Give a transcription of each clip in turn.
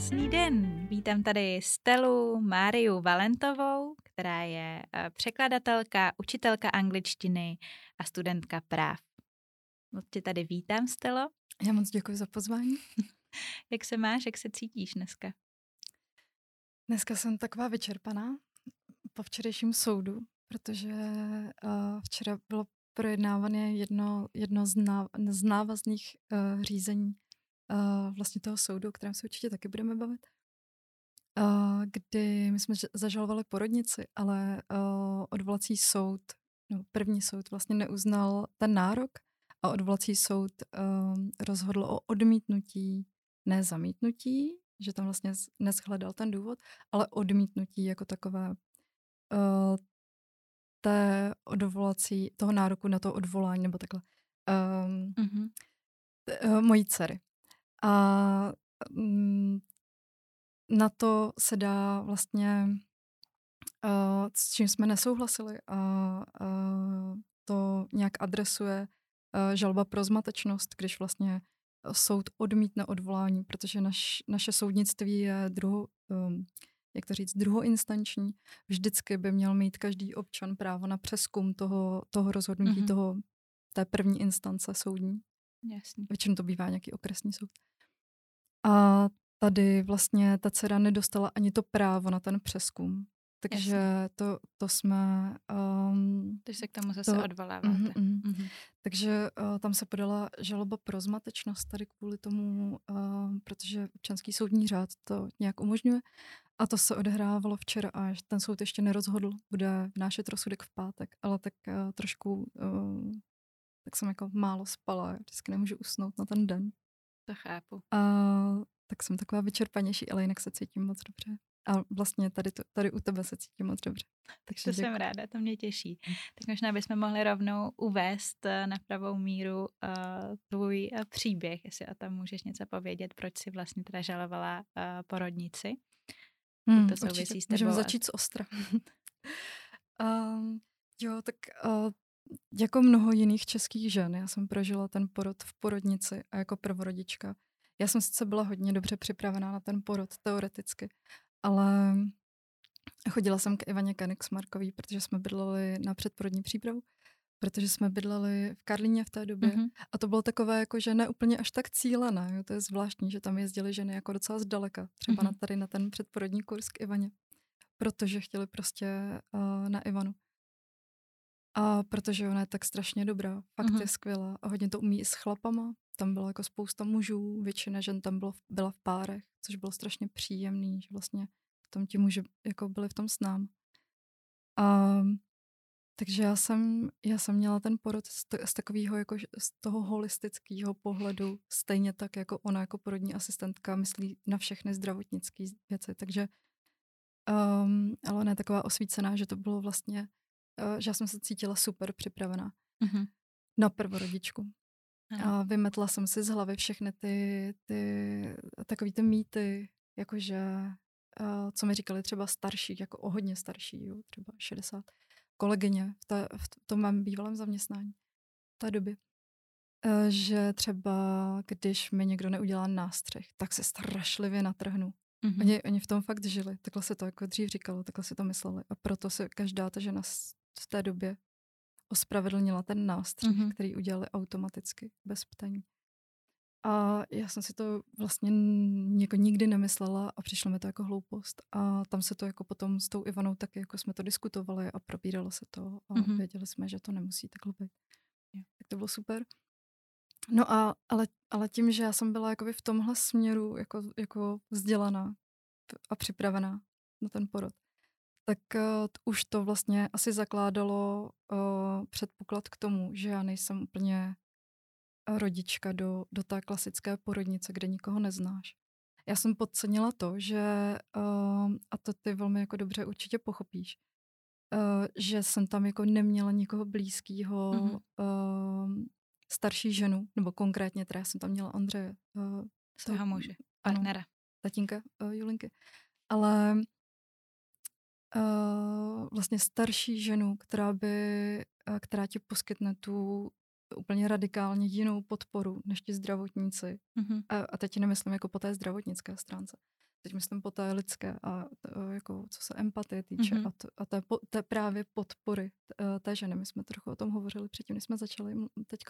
Krásný den. Vítám tady Stelu Máriu Valentovou, která je eh, překladatelka, učitelka angličtiny a studentka práv. Moc tě tady vítám, Stelo. Já moc děkuji za pozvání. jak se máš, jak se cítíš dneska? Dneska jsem taková vyčerpaná po včerejším soudu, protože uh, včera bylo projednávané jedno, jedno z, náv, z návazných uh, řízení uh, vlastně toho soudu, o kterém se určitě taky budeme bavit, uh, kdy my jsme zažalovali porodnici, ale uh, odvolací soud, no první soud vlastně neuznal ten nárok a odvolací soud um, rozhodl o odmítnutí, ne zamítnutí, že tam vlastně neschledal ten důvod, ale odmítnutí jako takové uh, té odvolací, toho nároku na to odvolání, nebo takhle, um, mm-hmm. t, uh, mojí dcery. A um, na to se dá vlastně, uh, s čím jsme nesouhlasili a uh, to nějak adresuje uh, žalba pro zmatečnost, když vlastně soud odmítne odvolání, protože naš, naše soudnictví je druho, um, jak to říct, druhoinstanční. Vždycky by měl mít každý občan právo na přeskum toho, toho rozhodnutí, mm-hmm. toho, té první instance soudní. Jasně. Většinou to bývá nějaký okresní soud. A tady vlastně ta dcera nedostala ani to právo na ten přeskum. Takže to, to jsme... Um, Takže se k tomu zase to, odvoláváte. Mm, mm, mm. Takže uh, tam se podala žaloba pro zmatečnost tady kvůli tomu, uh, protože občanský soudní řád to nějak umožňuje. A to se odehrávalo včera a ten soud ještě nerozhodl, bude vnášet rozsudek v pátek, ale tak uh, trošku, uh, tak jsem jako málo spala, vždycky nemůžu usnout na ten den. To chápu. A tak jsem taková vyčerpanější, ale jinak se cítím moc dobře. A vlastně tady, to, tady u tebe se cítím moc dobře. Takže to děkuji. jsem ráda, to mě těší. Hm. Tak možná bychom mohli rovnou uvést eh, na pravou míru uh, tvůj uh, příběh, jestli o tom můžeš něco povědět, proč jsi vlastně teda žalovala uh, porodnici. Hmm, to souvisí určitě. s tebou. Můžeme začít s ostra. um, jo, tak uh, jako mnoho jiných českých žen, já jsem prožila ten porod v porodnici a jako prvorodička. Já jsem sice byla hodně dobře připravená na ten porod teoreticky, ale chodila jsem k Ivaně Kenixmarkový, protože jsme bydleli na předporodní přípravu, protože jsme bydleli v Karlíně v té době mm-hmm. a to bylo takové jako, že ne úplně až tak cílené, jo? to je zvláštní, že tam jezdili ženy jako docela zdaleka, třeba mm-hmm. na tady na ten předporodní kurz k Ivaně, protože chtěli prostě uh, na Ivanu. A protože ona je tak strašně dobrá, fakt mm-hmm. je skvělá a hodně to umí i s chlapama. Tam bylo jako spousta mužů, většina žen tam bylo, byla v párech, což bylo strašně příjemný, že vlastně tam ti muži jako byli v tom s nám. A takže já jsem, já jsem měla ten porod z, t- z takového jako z toho holistického pohledu, stejně tak jako ona jako porodní asistentka myslí na všechny zdravotnické věci. Takže um, ale ona je taková osvícená, že to bylo vlastně že já jsem se cítila super připravená mm-hmm. na prvorodičku. A vymetla jsem si z hlavy všechny ty, ty takový ty mýty, jakože, uh, co mi říkali třeba starší, jako o hodně starší, jo, třeba 60 kolegyně v, té, v tom mém bývalém zaměstnání v té době. Uh, že třeba, když mi někdo neudělá nástřih, tak se strašlivě natrhnu. Mm-hmm. Oni, oni v tom fakt žili, takhle se to jako dřív říkalo, takhle si to mysleli. A proto se každá ta žena v té době ospravedlnila ten nástřih, mm-hmm. který udělali automaticky, bez ptání. A já jsem si to vlastně jako nikdy nemyslela a přišlo mi to jako hloupost. A tam se to jako potom s tou Ivanou taky jako jsme to diskutovali a probíralo se to a mm-hmm. věděli jsme, že to nemusí takhle být. Tak to bylo super. No a, ale, ale tím, že já jsem byla jako v tomhle směru jako, jako vzdělaná a připravená na ten porod, tak uh, už to vlastně asi zakládalo uh, předpoklad k tomu, že já nejsem úplně rodička do, do té klasické porodnice, kde nikoho neznáš. Já jsem podcenila to, že, uh, a to ty velmi jako dobře určitě pochopíš, uh, že jsem tam jako neměla nikoho blízkého, mm-hmm. uh, starší ženu, nebo konkrétně teda jsem tam měla Andreje. Uh, Svého muže, partnera. Ano, tatínka uh, Julinky. Ale uh, vlastně starší ženu, která by, uh, která ti poskytne tu úplně radikálně jinou podporu než ti zdravotníci. Mm-hmm. A, a teď nemyslím jako po té zdravotnické stránce. teď myslím po té lidské a to, jako co se empatie týče Mhm. a, to, a té, po, té právě podpory t- té ženy. My jsme trochu o tom hovořili předtím, než jsme začali teď.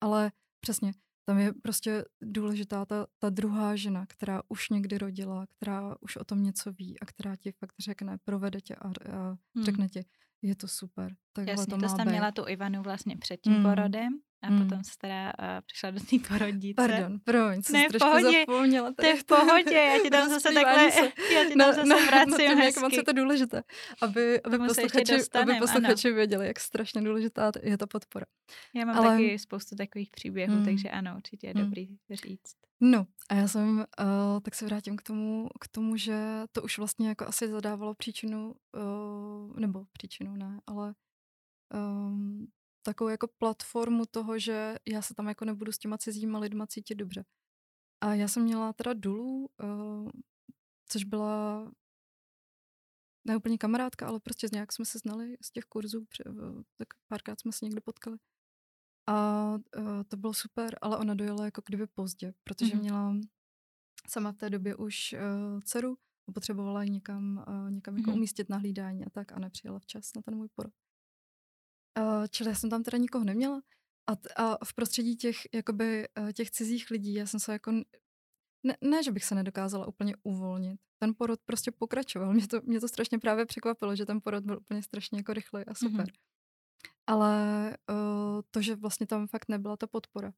Ale přesně, tam je prostě důležitá ta, ta druhá žena, která už někdy rodila, která už o tom něco ví a která ti fakt řekne, provede tě a, a Hmm. řekne ti, je to super. Takhle Jasně, to to má být. měla tu Ivanu vlastně před tím Mm. porodem a Mm. potom se teda uh, přišla do té porodnice. Pardon, promiň, jsem Ne, v trošku pohodě, zapomněla. To je v pohodě, já ti tam zase takhle, se. já ti tam na, zase na, vracím na tím, jak moc je to důležité, aby, aby Tomu posluchači, aby dostanem, posluchači věděli, jak strašně důležitá je ta podpora. Já mám Ale- taky spoustu takových příběhů, Mm. takže ano, určitě je Mm. dobrý říct. No a já jsem, uh, tak se vrátím k tomu, k tomu, že to už vlastně jako asi zadávalo příčinu, uh, nebo příčinu ne, ale um, takovou jako platformu toho, že já se tam jako nebudu s těma cizíma lidma cítit dobře. A já jsem měla teda Dulu, uh, což byla ne úplně kamarádka, ale prostě nějak jsme se znali z těch kurzů, tak párkrát jsme se někde potkali. A uh, to bylo super, ale ona dojela jako kdyby pozdě, protože Mhm. měla sama v té době už uh, dceru a potřebovala ji někam, uh, někam jako Mhm. umístit na hlídání a tak a nepřijela včas na ten můj porod. Uh, čili já jsem tam teda nikoho neměla a, t- a v prostředí těch, jakoby, uh, těch cizích lidí já jsem se jako ne, ne, že bych se nedokázala úplně uvolnit. Ten porod prostě pokračoval. Mě to, mě to strašně právě překvapilo, že ten porod byl úplně strašně jako rychlej a super. Mhm. Ale uh, to, že vlastně tam fakt nebyla ta podpora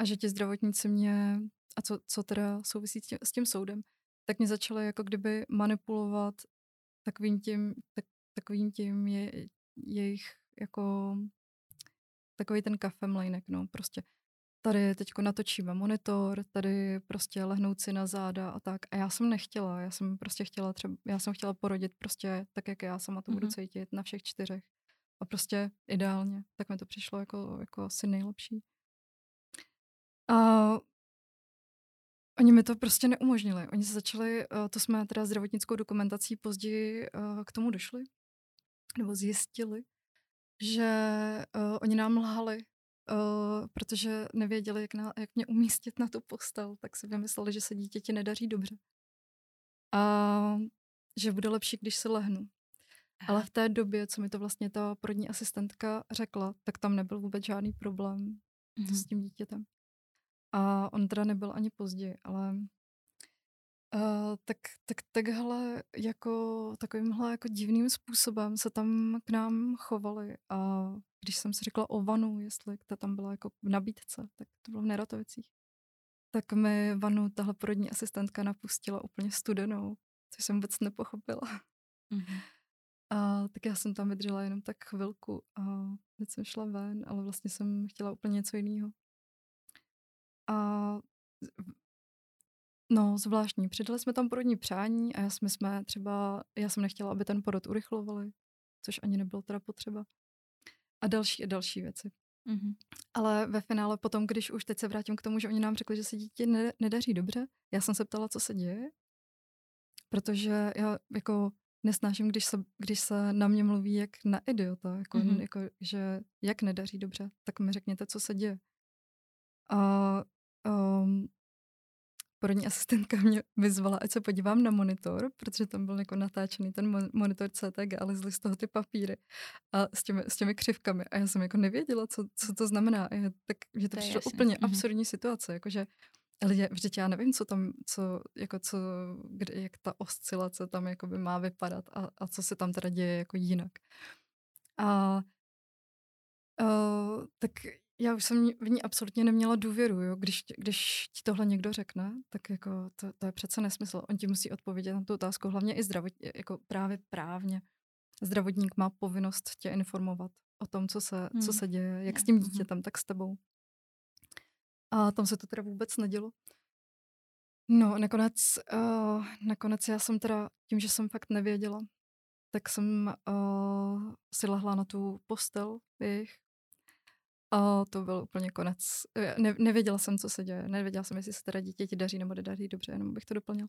a že ti zdravotníci mě, a co, co teda souvisí s tím, s tím soudem, tak mě začaly jako kdyby manipulovat takovým tím, tak, takovým tím je, jejich jako takový ten kafemlejnek, no prostě tady teďko natočíme monitor, tady prostě lehnout si na záda a tak. A já jsem nechtěla, já jsem prostě chtěla třeba, já jsem chtěla porodit prostě tak, jak já sama to budu Mhm. cítit na všech čtyřech. A prostě ideálně. Tak mi to přišlo jako, jako asi nejlepší. A oni mi to prostě neumožnili. Oni se začali, eh, to jsme teda zdravotnickou dokumentací později eh, k tomu došli, nebo zjistili, že uh, oni nám lhali, protože nevěděli, jak, na, jak mě umístit na tu postel, tak si vymysleli, že se dítěti nedaří dobře. A že bude lepší, když se lehnu. Ale v té době, co mi to vlastně ta porodní asistentka řekla, tak tam nebyl vůbec žádný problém Mhm. s tím dítětem. A on teda nebyl ani později, ale uh, tak, tak takhle jako takovýmhle jako divným způsobem se tam k nám chovali a když jsem si řekla o vanu, jestli ta tam byla jako v nabídce, tak to bylo v Neratovicích, tak mi vanu tahle porodní asistentka napustila úplně studenou, což jsem vůbec nepochopila. Mhm. A tak já jsem tam vydržela jenom tak chvilku a teď jsem šla ven, ale vlastně jsem chtěla úplně něco jiného. A no, zvláštní. Přidali jsme tam porodní přání a já jsme, jsme třeba, já jsem nechtěla, aby ten porod urychlovali, což ani nebylo teda potřeba. A další a další věci. Mhm. Ale ve finále potom, když už teď se vrátím k tomu, že oni nám řekli, že se dítě ne, nedaří dobře, já jsem se ptala, co se děje, protože já jako nesnáším, když se, když se na mě mluví jak na idiota, jako, Mhm. mm-hmm. jako, že jak nedaří dobře, tak mi řekněte, co se děje. A um, porodní asistentka mě vyzvala, ať se podívám na monitor, protože tam byl jako natáčený ten mo- monitor CTG, ale zli z toho ty papíry a s těmi, s těmi křivkami. A já jsem jako nevěděla, co, co to znamená. A já, tak, že to, To je přišlo jasný. úplně Mhm. absurdní situace, jakože lidé, vždyť já nevím, co tam, co, jako co, kde, jak ta oscilace tam jakoby má vypadat a, a co se tam teda děje jako jinak. A uh, tak já už jsem v ní absolutně neměla důvěru, jo? Když, když ti tohle někdo řekne, tak jako to, to je přece nesmysl. On ti musí odpovědět na tu otázku, hlavně i zdravotně, jako právě právně. Zdravotník má povinnost tě informovat o tom, co se, Hmm. co se děje, jak s Mhm. tím dítětem, tak s tebou. A tam se to teda vůbec nedělo. No, nakonec, uh, nakonec já jsem teda, tím, že jsem fakt nevěděla, tak jsem uh, si lehla na tu postel jejich a to byl úplně konec. Eh, Ne, nevěděla jsem, co se děje. Nevěděla jsem, jestli se teda dítěti daří nebo nedaří dobře, jenom bych to doplnila.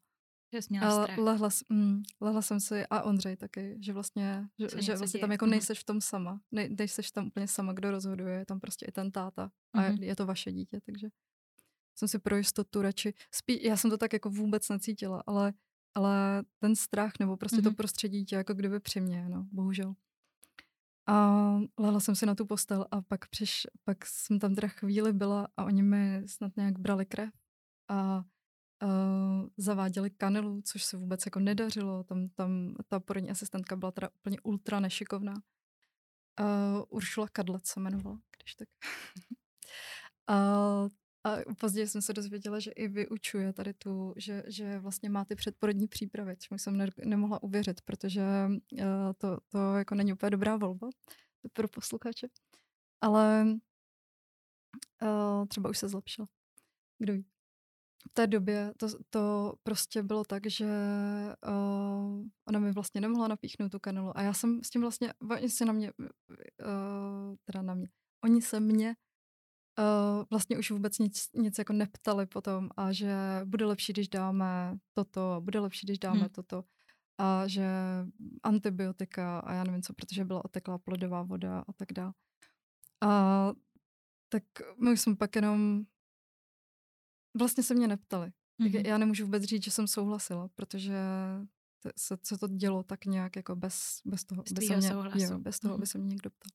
Že jsi měla Ale strach. lehla, mm, lehla jsem si, a Ondřej taky, že vlastně, že, že vlastně děje. tam jako Mhm. nejseš v tom sama. Ne, nejseš tam úplně sama, kdo rozhoduje, je tam prostě i ten táta. A Mhm. je to vaše dítě, takže jsem si pro jistotu radši, spí, já jsem to tak jako vůbec necítila, ale, ale ten strach nebo prostě mm-hmm. to mhm. prostředí tě jako kdyby při mě, no, bohužel. A lehla jsem si na tu postel a pak přiš, pak jsem tam teda chvíli byla a oni mi snad nějak brali krev a uh, zaváděli kanelu, což se vůbec jako nedařilo. Tam, tam ta porodní asistentka byla teda úplně ultra nešikovná. Uh, Uršula Kadlec se jmenovala, když tak. uh, a později jsem se dozvěděla, že i vyučuje tady tu, že, že vlastně má ty předporodní přípravy, což jsem ne, nemohla uvěřit, protože uh, to, to jako není úplně dobrá volba pro posluchače. Ale uh, třeba už se zlepšila. Kdo ví v té době to, to prostě bylo tak, že uh, ona mi vlastně nemohla napíchnout tu kanelu a já jsem s tím vlastně, oni se na mě, uh, teda na mě, oni se mě uh, vlastně už vůbec nic, nic jako neptali potom a že bude lepší, když dáme toto, bude lepší, když dáme hmm. toto a že antibiotika a já nevím co, protože byla oteklá plodová voda a tak dále. A tak my jsme pak jenom Vlastně se mě neptali. Mm-hmm. Já nemůžu vůbec říct, že jsem souhlasila, protože se, se to dělo tak nějak jako bez, bez toho, bez, se mě, jo, bez toho, mm-hmm. aby se mě někdo ptal.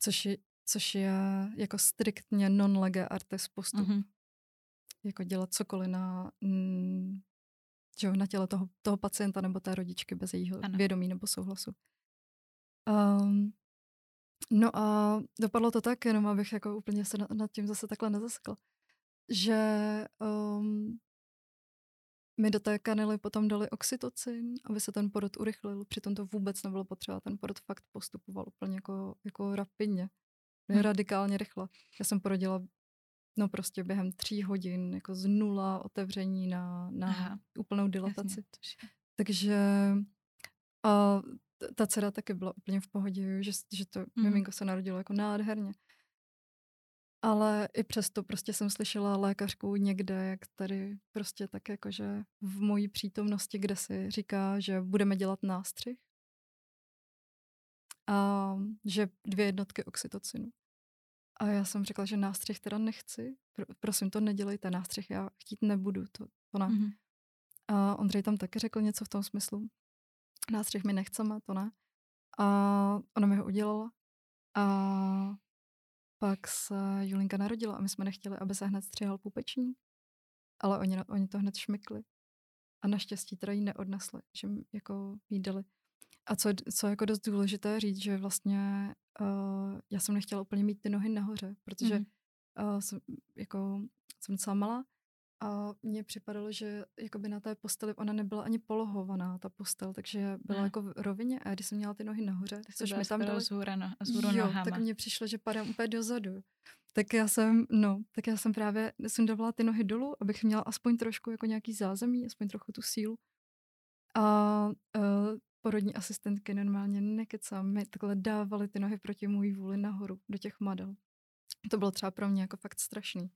Což je, což je jako striktně non lege artis postup. Mm-hmm. Jako dělat cokoliv na, mm, že na těle toho, toho pacienta nebo té rodičky bez jejího ano. vědomí nebo souhlasu. Um, no a dopadlo to tak, jenom abych jako úplně se nad tím zase takhle nezasekla že um, mi do té kanely potom dali oxytocin, aby se ten porod urychlil. Přitom to vůbec nebylo potřeba. Ten porod fakt postupoval úplně jako, jako rapidně. Hm. Radikálně rychle. Já jsem porodila no prostě během tří hodin, jako z nula otevření na, na Aha. úplnou dilataci. Jasně. Takže a ta dcera taky byla úplně v pohodě, že, že to mm. miminko se narodilo jako nádherně. Ale i přesto prostě jsem slyšela lékařku někde, jak tady prostě tak jakože v mojí přítomnosti, kde si říká, že budeme dělat nástřih. A že dvě jednotky oxytocinu. A já jsem řekla, že nástřih teda nechci. Pr- prosím, to nedělejte, nástřih já chtít nebudu, to, to ne. Mm-hmm. A Ondřej tam taky řekl něco v tom smyslu. Nástřih my nechceme, to ne. A ona mi ho udělala. A pak se Julinka narodila a my jsme nechtěli, aby se hned střihal pupečník, ale oni, oni to hned šmykli. A naštěstí teda ji neodnesli, že jako jí dali. A co, co je jako dost důležité říct, že vlastně uh, já jsem nechtěla úplně mít ty nohy nahoře, protože mm. uh, jsem, jako, jsem docela malá a mně připadalo, že jakoby na té posteli ona nebyla ani polohovaná, ta postel, takže byla ne. jako v rovině a když jsem měla ty nohy nahoře, tak což mi tam dali... Zhůra, no, zhůru jo, nohama. tak mně přišlo, že padám úplně dozadu. Tak já jsem, no, tak já jsem právě sundovala ty nohy dolů, abych měla aspoň trošku jako nějaký zázemí, aspoň trochu tu sílu. A uh, porodní asistentky normálně nekecám, mi takhle dávali ty nohy proti můj vůli nahoru, do těch madel. To bylo třeba pro mě jako fakt strašný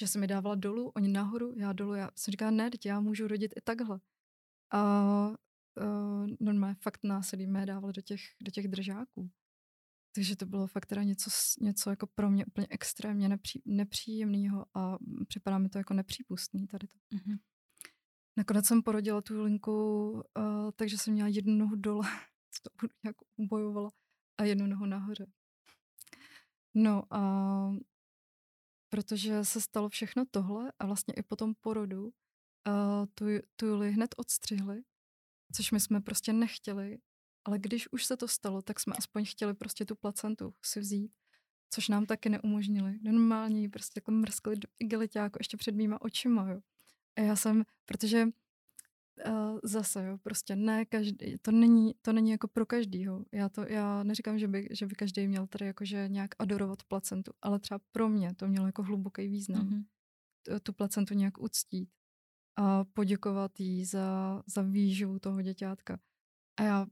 že se mi dávala dolů, oni nahoru, já dolů. Já jsem říkala, ne, teď já můžu rodit i takhle. A uh, normálně fakt násilí mé dávali do těch, do těch držáků. Takže to bylo fakt teda něco, něco jako pro mě úplně extrémně nepří, nepříjemného a připadá mi to jako nepřípustný tady to. Mm-hmm. Nakonec jsem porodila tu linku, uh, takže jsem měla jednu nohu dole, to nějak ubojovala, a jednu nohu nahoře. No a protože se stalo všechno tohle a vlastně i po tom porodu uh, tu, tu Juli hned odstřihli, což my jsme prostě nechtěli, ale když už se to stalo, tak jsme aspoň chtěli prostě tu placentu si vzít, což nám taky neumožnili. Normálně ji prostě jako mrskli do igeliťáku ještě před mýma očima, jo. A já jsem, protože uh, zase, jo, prostě ne každý, to není, to není jako pro každýho. Já to, já neříkám, že by, že by každý měl tady jakože nějak adorovat placentu, ale třeba pro mě to mělo jako hluboký význam. Mm-hmm. Tu placentu nějak uctít a poděkovat jí za, za výživu toho děťátka. A já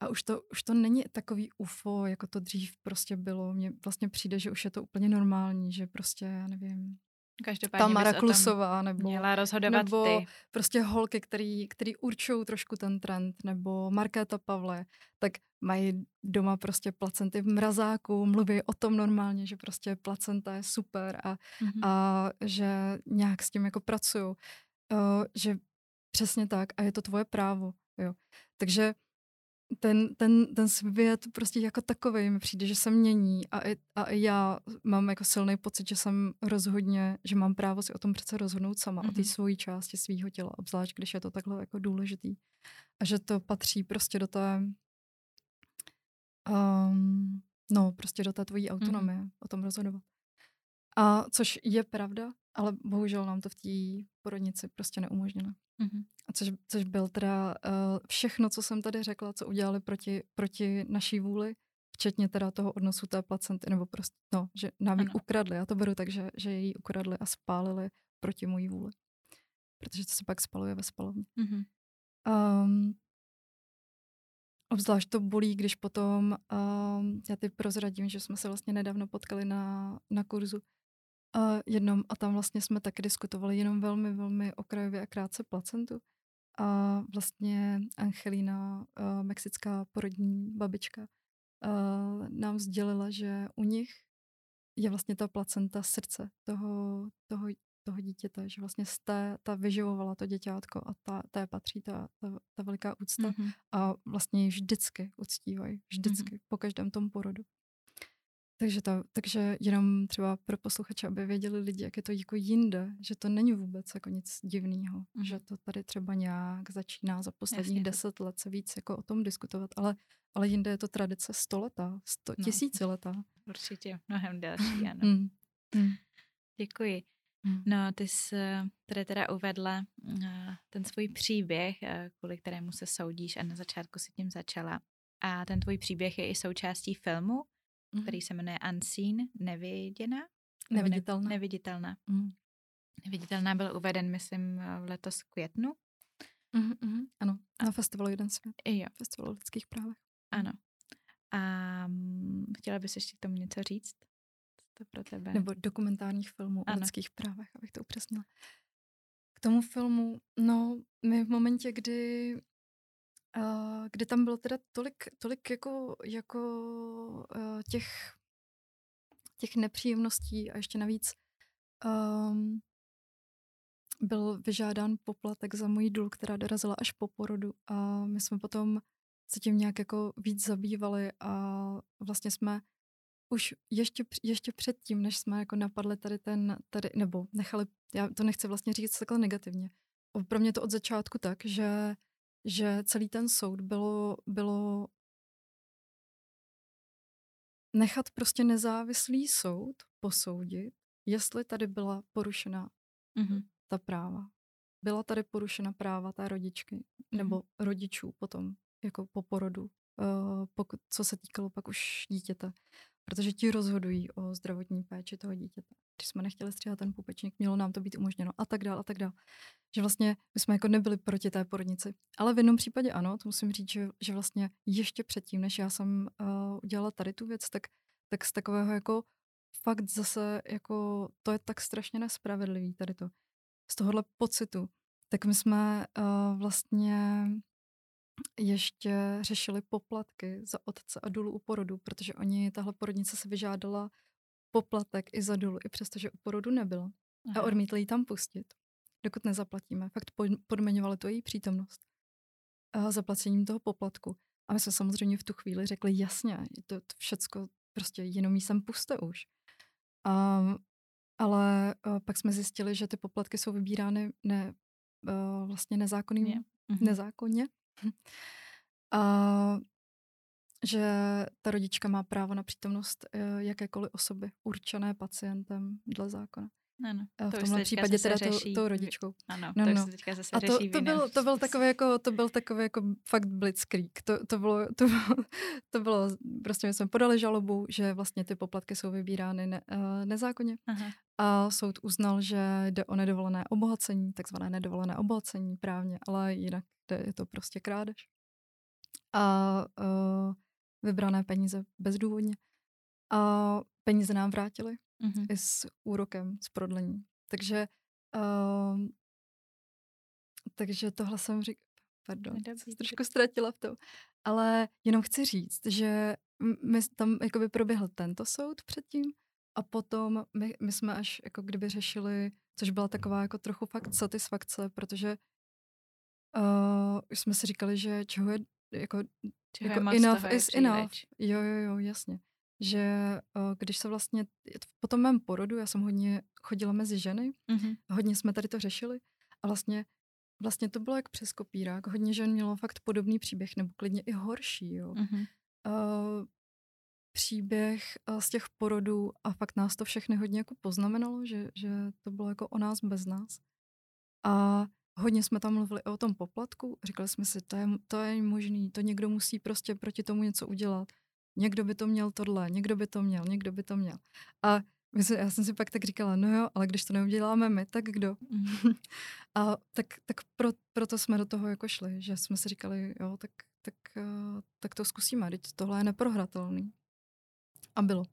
a už to, už to není takový UFO, jako to dřív prostě bylo. Mně vlastně přijde, že už je to úplně normální, že prostě, já nevím, Každopádně Tamara Klusová, nebo, Měla rozhodovat nebo ty. prostě holky, který, který určují trošku ten trend, nebo Markéta Pavle, tak mají doma prostě placenty v mrazáku, mluví o tom normálně, že prostě placenta je super a, Mhm. a že nějak s tím jako pracují. Uh, že přesně tak a je to tvoje právo. Jo. Takže ten, ten, ten svět prostě jako takový mi přijde, že se mění a i, a i já mám jako silný pocit, že jsem rozhodně, že mám právo si o tom přece rozhodnout sama, mm-hmm. o té Mhm. svojí části svého těla, obzvlášť když je to takhle jako důležitý. A že to patří prostě do té um, no, prostě do té tvojí autonomie mm-hmm. o tom rozhodovat. A což je pravda, ale bohužel nám to v té porodnici prostě neumožnilo. Mhm. A což, což byl teda uh, všechno, co jsem tady řekla, co udělali proti, proti naší vůli, včetně teda toho odnosu té placenty, nebo prostě, no, že nám ji ukradli. Já to beru tak, že, že ji ukradli a spálili proti mojí vůli. Protože to se pak spaluje ve spalovně. Mhm. Um, obzvlášť to bolí, když potom, um, já ty prozradím, že jsme se vlastně nedávno potkali na, na kurzu uh, jednom a tam vlastně jsme taky diskutovali jenom velmi, velmi okrajově a krátce placentu. A vlastně Angelina, uh, mexická porodní babička, uh, nám sdělila, že u nich je vlastně ta placenta srdce toho, toho, toho dítěte, že vlastně té, ta vyživovala to děťátko a ta, té patří ta, ta, ta veliká úcta Mhm. a vlastně ji vždycky uctívají, vždycky, po každém tom porodu. Takže, to, takže jenom třeba pro posluchače, aby věděli lidi, jak je to jako jinde, že to není vůbec jako nic divného, Mhm. že to tady třeba nějak začíná za posledních Jasně. deset let se víc jako o tom diskutovat, ale, ale jinde je to tradice stoletá, sto, No. tisíciletá. Určitě mnohem delší, ano. Mm. Mm. Děkuji. Mm. No, ty jsi tady teda uvedla eh, ten svůj příběh, eh, kvůli kterému se soudíš a na začátku si tím začala. A ten tvůj příběh je i součástí filmu, Mhm. který se jmenuje Unseen, neviděná? Nebo ne- Neviditelná. Neviditelná. Mm. Neviditelná byl uveden, myslím, v letos květnu. Mhm, mhm, Ano, na festivalu Jeden svět, I jo, festivalu lidských právech. ano. A mm, chtěla bys ještě k tomu něco říct? Co to pro tebe? Nebo dokumentárních filmů o Ano. lidských právech, abych to upřesnila. K tomu filmu, no, my v momentě, kdy, uh, kdy tam bylo teda tolik, tolik jako, jako uh, těch, těch nepříjemností a ještě navíc um, byl vyžádán poplatek za moji důl, která dorazila až po porodu a my jsme potom se tím nějak jako víc zabývali a vlastně jsme už ještě, ještě předtím, než jsme jako napadli tady ten, tady, nebo nechali, já to nechci vlastně říct takhle negativně. Pro mě to od začátku tak, že, že celý ten soud bylo, bylo nechat prostě nezávislý soud posoudit, jestli tady byla porušena Mhm. ta práva. Byla tady porušena práva té rodičky nebo rodičů potom, jako po porodu, uh, pokud, co se týkalo pak už dítěte. Protože ti rozhodují o zdravotní péči toho dítěte. Když jsme nechtěli stříhat ten pupečník, mělo nám to být umožněno a tak dál a tak dál. Že vlastně my jsme jako nebyli proti té porodnici. Ale v jednom případě ano, to musím říct, že, že vlastně ještě předtím, než já jsem uh, udělala tady tu věc, tak, tak z takového jako fakt zase jako to je tak strašně nespravedlivý tady to. Z tohohle pocitu. Tak my jsme uh, vlastně ještě řešili poplatky za otce a důlu u porodu, protože oni, tahle porodnice se vyžádala poplatek i za důlu, i přestože u porodu nebyla. A Aha. odmítli ji tam pustit, dokud nezaplatíme. Fakt pod- podmiňovali to její přítomnost a zaplacením toho poplatku. A my jsme samozřejmě v tu chvíli řekli, jasně, to, to všecko, prostě jenom jí sem puste už. A, ale a pak jsme zjistili, že ty poplatky jsou vybírány ne, a vlastně nezákonným. Mhm. nezákonně. A že ta rodička má právo na přítomnost eh, jakékoliv osoby určené pacientem dle zákona. Ano, A v to už tomhle případě teda tou, tou v- rodičkou. Ano, No, to už no. se teďka zase A to, to, v byl, to byl takový jako, to byl takový jako fakt blitzkrieg. To, to, bylo, to, bylo, to bylo, prostě my jsme podali žalobu, že vlastně ty poplatky jsou vybírány ne, uh, nezákonně Aha. a soud uznal, že jde o nedovolené obohacení, takzvané nedovolené obohacení právně, ale jinak je to prostě krádež. A uh, vybrané peníze bezdůvodně. A peníze nám vrátili Mhm. i s úrokem z prodlení. Takže, uh, takže tohle jsem říkala, pardon, jsem se trošku ztratila v tom. Ale jenom chci říct, že my tam jakoby proběhl tento soud předtím a potom my, my jsme až jako kdyby řešili, což byla taková jako trochu fakt satisfakce, protože uh, jsme si říkali, že čeho je jako, Čeho je jako moc, enough je is enough. Jo, jo, jo, jasně. Že uh, když se vlastně, po tom mém porodu, já jsem hodně chodila mezi ženy, Mhm. hodně jsme tady to řešili a vlastně Vlastně to bylo jak přes kopírák. Hodně žen mělo fakt podobný příběh, nebo klidně i horší. Jo. Mhm. Uh, příběh z těch porodů a fakt nás to všechny hodně jako poznamenalo, že, že to bylo jako o nás bez nás. A hodně jsme tam mluvili o tom poplatku. Říkali jsme si, to je, to je možný, to někdo musí prostě proti tomu něco udělat. Někdo by to měl tohle, někdo by to měl, někdo by to měl. A já jsem si pak tak říkala, no jo, ale když to neuděláme my, tak kdo? Mhm. A tak, tak pro, proto jsme do toho jako šli, že jsme si říkali, jo, tak, tak, uh, tak to zkusíme, teď tohle je neprohratelný. A bylo.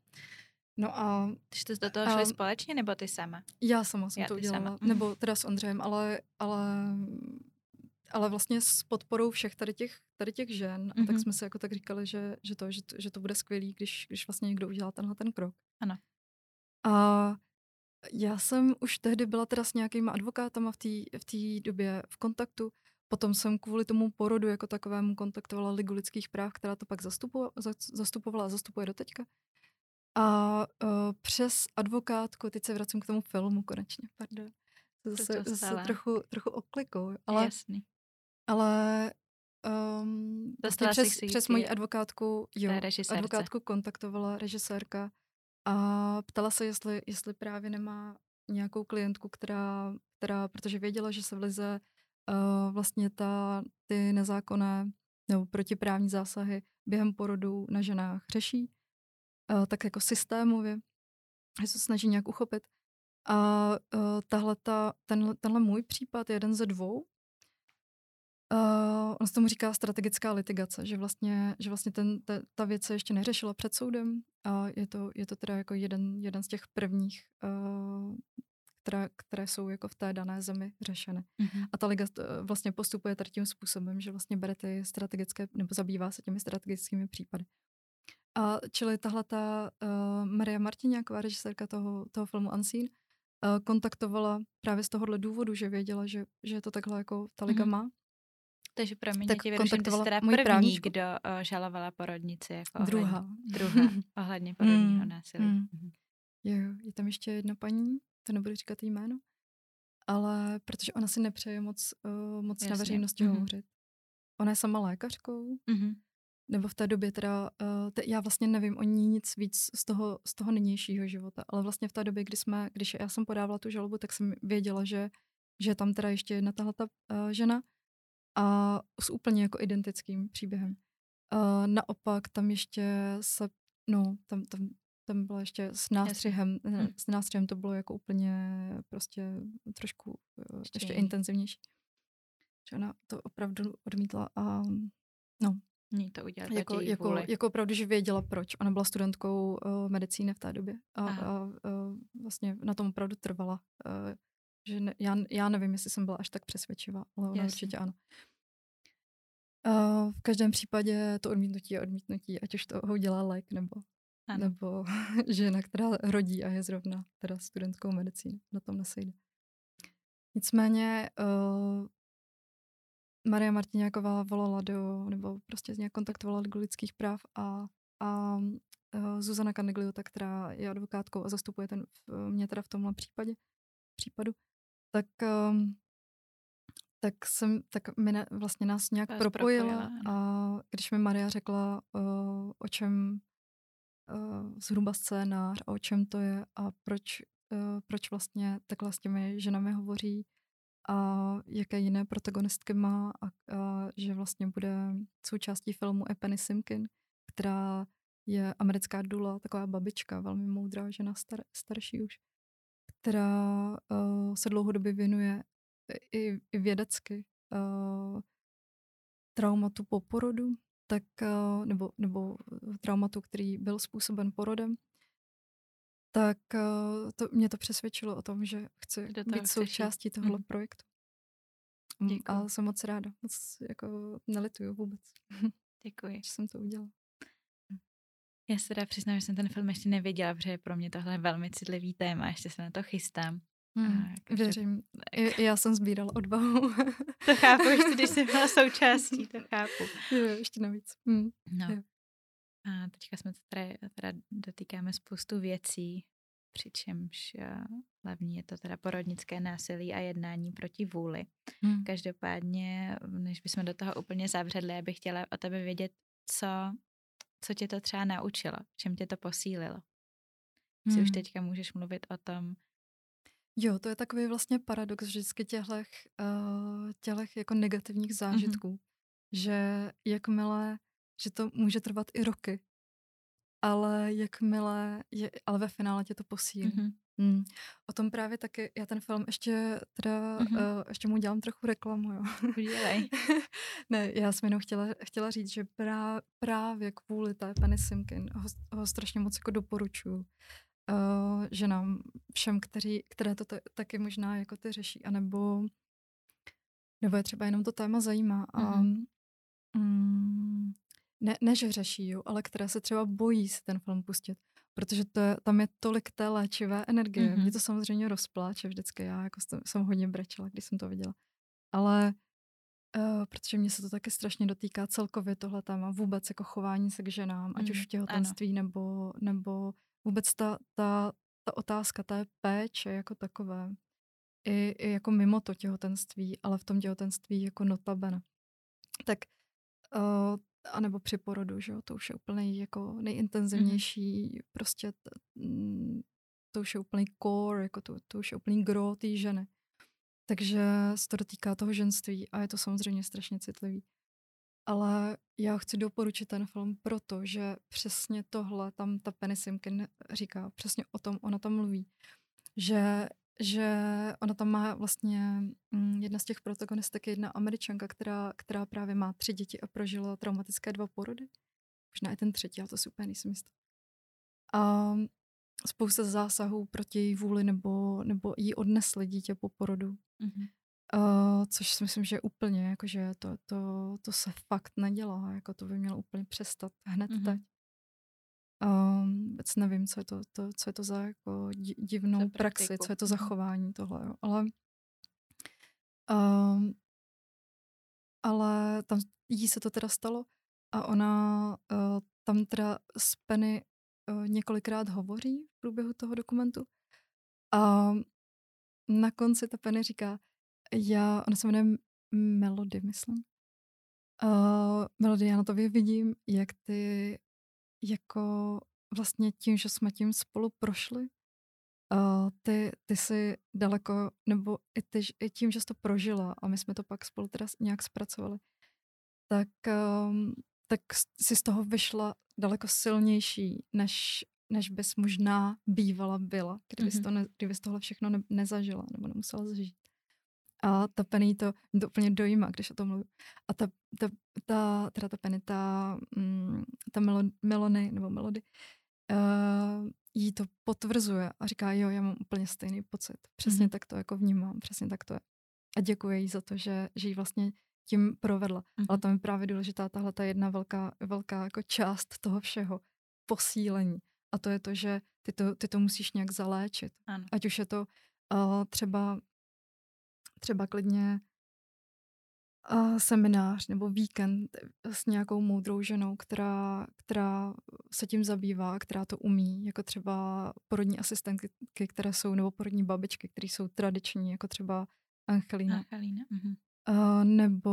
No a Ty jste do toho šli A- společně, nebo ty sama? já sama jsem Já, to ty sama. udělala, Mhm. nebo teda s Ondřejem, ale, ale, ale vlastně s podporou všech tady těch, tady těch žen. A tak Mhm. jsme si jako tak říkali, že, že, to, že, to, že to bude skvělý, když, když vlastně někdo udělá tenhle ten krok. Ano. A já jsem už tehdy byla teda s nějakýma advokátama v té v té době v kontaktu. Potom jsem kvůli tomu porodu jako takovému kontaktovala Ligu lidských práv, která to pak zastupovala, zastupovala a zastupuje do teďka. A uh, přes advokátku, teď se vracím k tomu filmu konečně, pardon. Zase, to zase trochu, trochu oklikou, ale, Jasný. ale um, vlastně přes, přes moji advokátku, jo, advokátku kontaktovala režisérka a ptala se, jestli, jestli právě nemá nějakou klientku, která, která protože věděla, že se v Lize uh, vlastně ta, ty nezákonné nebo protiprávní zásahy během porodu na ženách řeší, tak jako systémově, že se snaží nějak uchopit. A uh, tahle ta, tenhle, tenhle můj případ je jeden ze dvou. Uh, on se tomu říká strategická litigace, že vlastně, že vlastně ten, ta, ta věc se ještě neřešila před soudem a je to, je to teda jako jeden, jeden z těch prvních, uh, které, které jsou jako v té dané zemi řešeny. Mhm. A ta liga eh, vlastně postupuje tady tím způsobem, že vlastně bere ty strategické, nebo zabývá se těmi strategickými případy. A čili tahle ta uh, Maria Martiňáková, režisérka toho, toho filmu Unseen, uh, kontaktovala právě z tohohle důvodu, že věděla, že, že to takhle jako ta liga Mhm. má. Takže pro mě Tak tě vyruším, ty jsi kontaktovala teda první, právničku. kdo uh, žalovala porodnici. Jako ohledně- Druhá. Druhá. ohledně porodního Mm, násilí. mm. Mhm. Jo, je tam ještě jedna paní, to nebudu říkat jméno, ale protože ona si nepřeje moc, uh, moc na veřejnosti mhm. hovořit. Ona je sama lékařkou, Mhm. Nebo v té době teda, uh, te, já vlastně nevím o ní nic víc z toho, z toho nynějšího života, ale vlastně v té době, kdy jsme, když já jsem podávala tu žalobu, tak jsem věděla, že, že tam teda ještě jedna tahle ta uh, žena a s úplně jako identickým příběhem. Uh, naopak tam ještě se, no, tam, tam, tam bylo ještě s nástřihem, Hm. ne, s nástřihem to bylo jako úplně prostě trošku uh, ještě, Ještě intenzivnější. Že ona to opravdu odmítla a no, Ní to udělat jako, jako, vůli. jako opravdu, že věděla proč. Ona byla studentkou uh, medicíny v té době a, Aha. a uh, vlastně na tom opravdu trvala. Uh, že ne, já, já nevím, jestli jsem byla až tak přesvědčivá, ale ona Jasně. určitě ano. Uh, v každém případě to odmítnutí je odmítnutí, ať už to ho udělá lék nebo, Ano. nebo žena, která rodí a je zrovna teda studentkou medicíny. Na tom nesejde. Nicméně uh, Maria Martiňáková volala do, nebo prostě nějak kontaktovala Ligu lidských práv a, a uh, Zuzana Candigliota, která je advokátkou a zastupuje ten, mě teda v tomhle případě, případu, tak, um, tak jsem, tak mi ne, vlastně nás nějak Vás propojila propojila, a když mi Maria řekla, uh, o čem uh, zhruba scénář a o čem to je a proč, proč vlastně takhle s těmi ženami hovoří a jaké jiné protagonistky má a, a že vlastně bude součástí filmu je Penny Simkin, která je americká dula, taková babička, velmi moudrá žena, star, starší už, která uh, se dlouhodobě věnuje i, i vědecky uh, traumatu po porodu, tak, uh, nebo, nebo traumatu, který byl způsoben porodem. Tak uh, to, mě to přesvědčilo o tom, že chci být součástí tohohle mm. projektu. Mm, Děkuji. A jsem moc ráda. Moc jako nelituju vůbec. Děkuji. že jsem to udělala. Já se teda přiznám, že jsem ten film ještě neviděla, protože pro mě tohle je velmi citlivý téma, ještě se na to chystám. Hmm, každý... Věřím. I, já jsem sbírala odvahu. to chápu, ještě když jsem byla součástí, to chápu. Jo, ještě navíc. Hmm. No. Jo. A teďka jsme tady teda dotýkáme spoustu věcí, přičemž uh, hlavní je to teda porodnické násilí a jednání proti vůli. Hmm. Každopádně, než bychom do toho úplně zavředli, já bych chtěla o tebe vědět, co, co tě to třeba naučilo, čem tě to posílilo. Hmm. Si už teďka můžeš mluvit o tom, Jo, to je takový vlastně paradox vždycky těchto uh, tělech jako negativních mhm. zážitků, mm-hmm. že jakmile, že to může trvat i roky, ale jakmile, je, ale ve finále tě to posílí. Mm-hmm. Hmm. O tom právě taky, já ten film ještě teda, mm-hmm. uh, ještě mu dělám trochu reklamu, jo. Udělej. ne, já jsem jenom chtěla, chtěla říct, že prá, právě kvůli té Penny Simkin ho, ho strašně moc jako doporučuju uh, ženám, všem, kteří, které to t- taky možná jako ty řeší, anebo nebo je třeba jenom to téma zajímá a mm-hmm. mm, ne, ne, že řeší, jo, ale které se třeba bojí si ten film pustit, protože to je, tam je tolik té léčivé energie. Mm-hmm. Mě to samozřejmě rozpláče vždycky, já jako jsem, jsem hodně brečela, když jsem to viděla. Ale Uh, protože mě se to taky strašně dotýká celkově tohle téma, vůbec jako chování se k ženám, mm, ať už v těhotenství nebo, nebo vůbec ta, ta, ta otázka té péče jako takové, i, i jako mimo to těhotenství, ale v tom těhotenství jako notabene. Tak uh, anebo při porodu, že jo, to už je úplně jako nejintenzivnější, mm-hmm. prostě t, mm, to už je úplný core, jako to, to už je úplný gro té ženy. Takže se to dotýká toho ženství a je to samozřejmě strašně citlivý. Ale já chci doporučit ten film, protože přesně tohle tam ta Penny Simkin říká, přesně o tom ona tam mluví, že, že ona tam má vlastně mm, jedna z těch protagonistek, jedna američanka, která, která právě má tři děti a prožila traumatické dva porody. Možná i ten třetí, ale to si úplně nejsem jistá. A spousta zásahů proti její vůli nebo, nebo jí odnesli dítě po porodu. Mm-hmm. Uh, což si myslím, že úplně, jakože to, to, to se fakt nedělá, jako to by mělo úplně přestat hned mm-hmm. teď. Um, vůbec nevím, co je to, to, co je to za jako divnou co praxi, co je to za mhm. chování tohle, jo. ale um, ale tam jí se to teda stalo a ona uh, tam teda s Penny uh, několikrát hovoří v průběhu toho dokumentu a na konci ta Penny říká, já, ona se jmenuje Melody, myslím. Uh, Melody, já na tobě vidím, jak ty jako vlastně tím, že jsme tím spolu prošli, uh, ty, ty jsi daleko, nebo i, ty, i tím, že jsi to prožila a my jsme to pak spolu teda nějak zpracovali, tak, um, tak jsi z toho vyšla daleko silnější, než, než bys možná bývala byla, kdybys, mm-hmm. to ne, kdybys tohle všechno ne, nezažila nebo nemusela zažít. A ta Penny to, mě to úplně dojímá, když o tom mluvím. A ta, ta, ta teda ta Penny, ta, mm, ta melo, Melony, nebo Melody, uh, jí to potvrzuje a říká, jo, já mám úplně stejný pocit. Přesně mm-hmm. tak to jako vnímám, přesně tak to je. A děkuji jí za to, že, že jí vlastně tím provedla. Mm-hmm. Ale tam je právě důležitá tahle ta jedna velká, velká jako část toho všeho, posílení. A to je to, že ty to, ty to musíš nějak zaléčit. Ano. Ať už je to uh, třeba třeba klidně uh, seminář nebo víkend s nějakou moudrou ženou, která, která se tím zabývá, která to umí, jako třeba porodní asistentky, které jsou, nebo porodní babičky, které jsou tradiční, jako třeba Angelina. Angelina. Mhm. Uh, nebo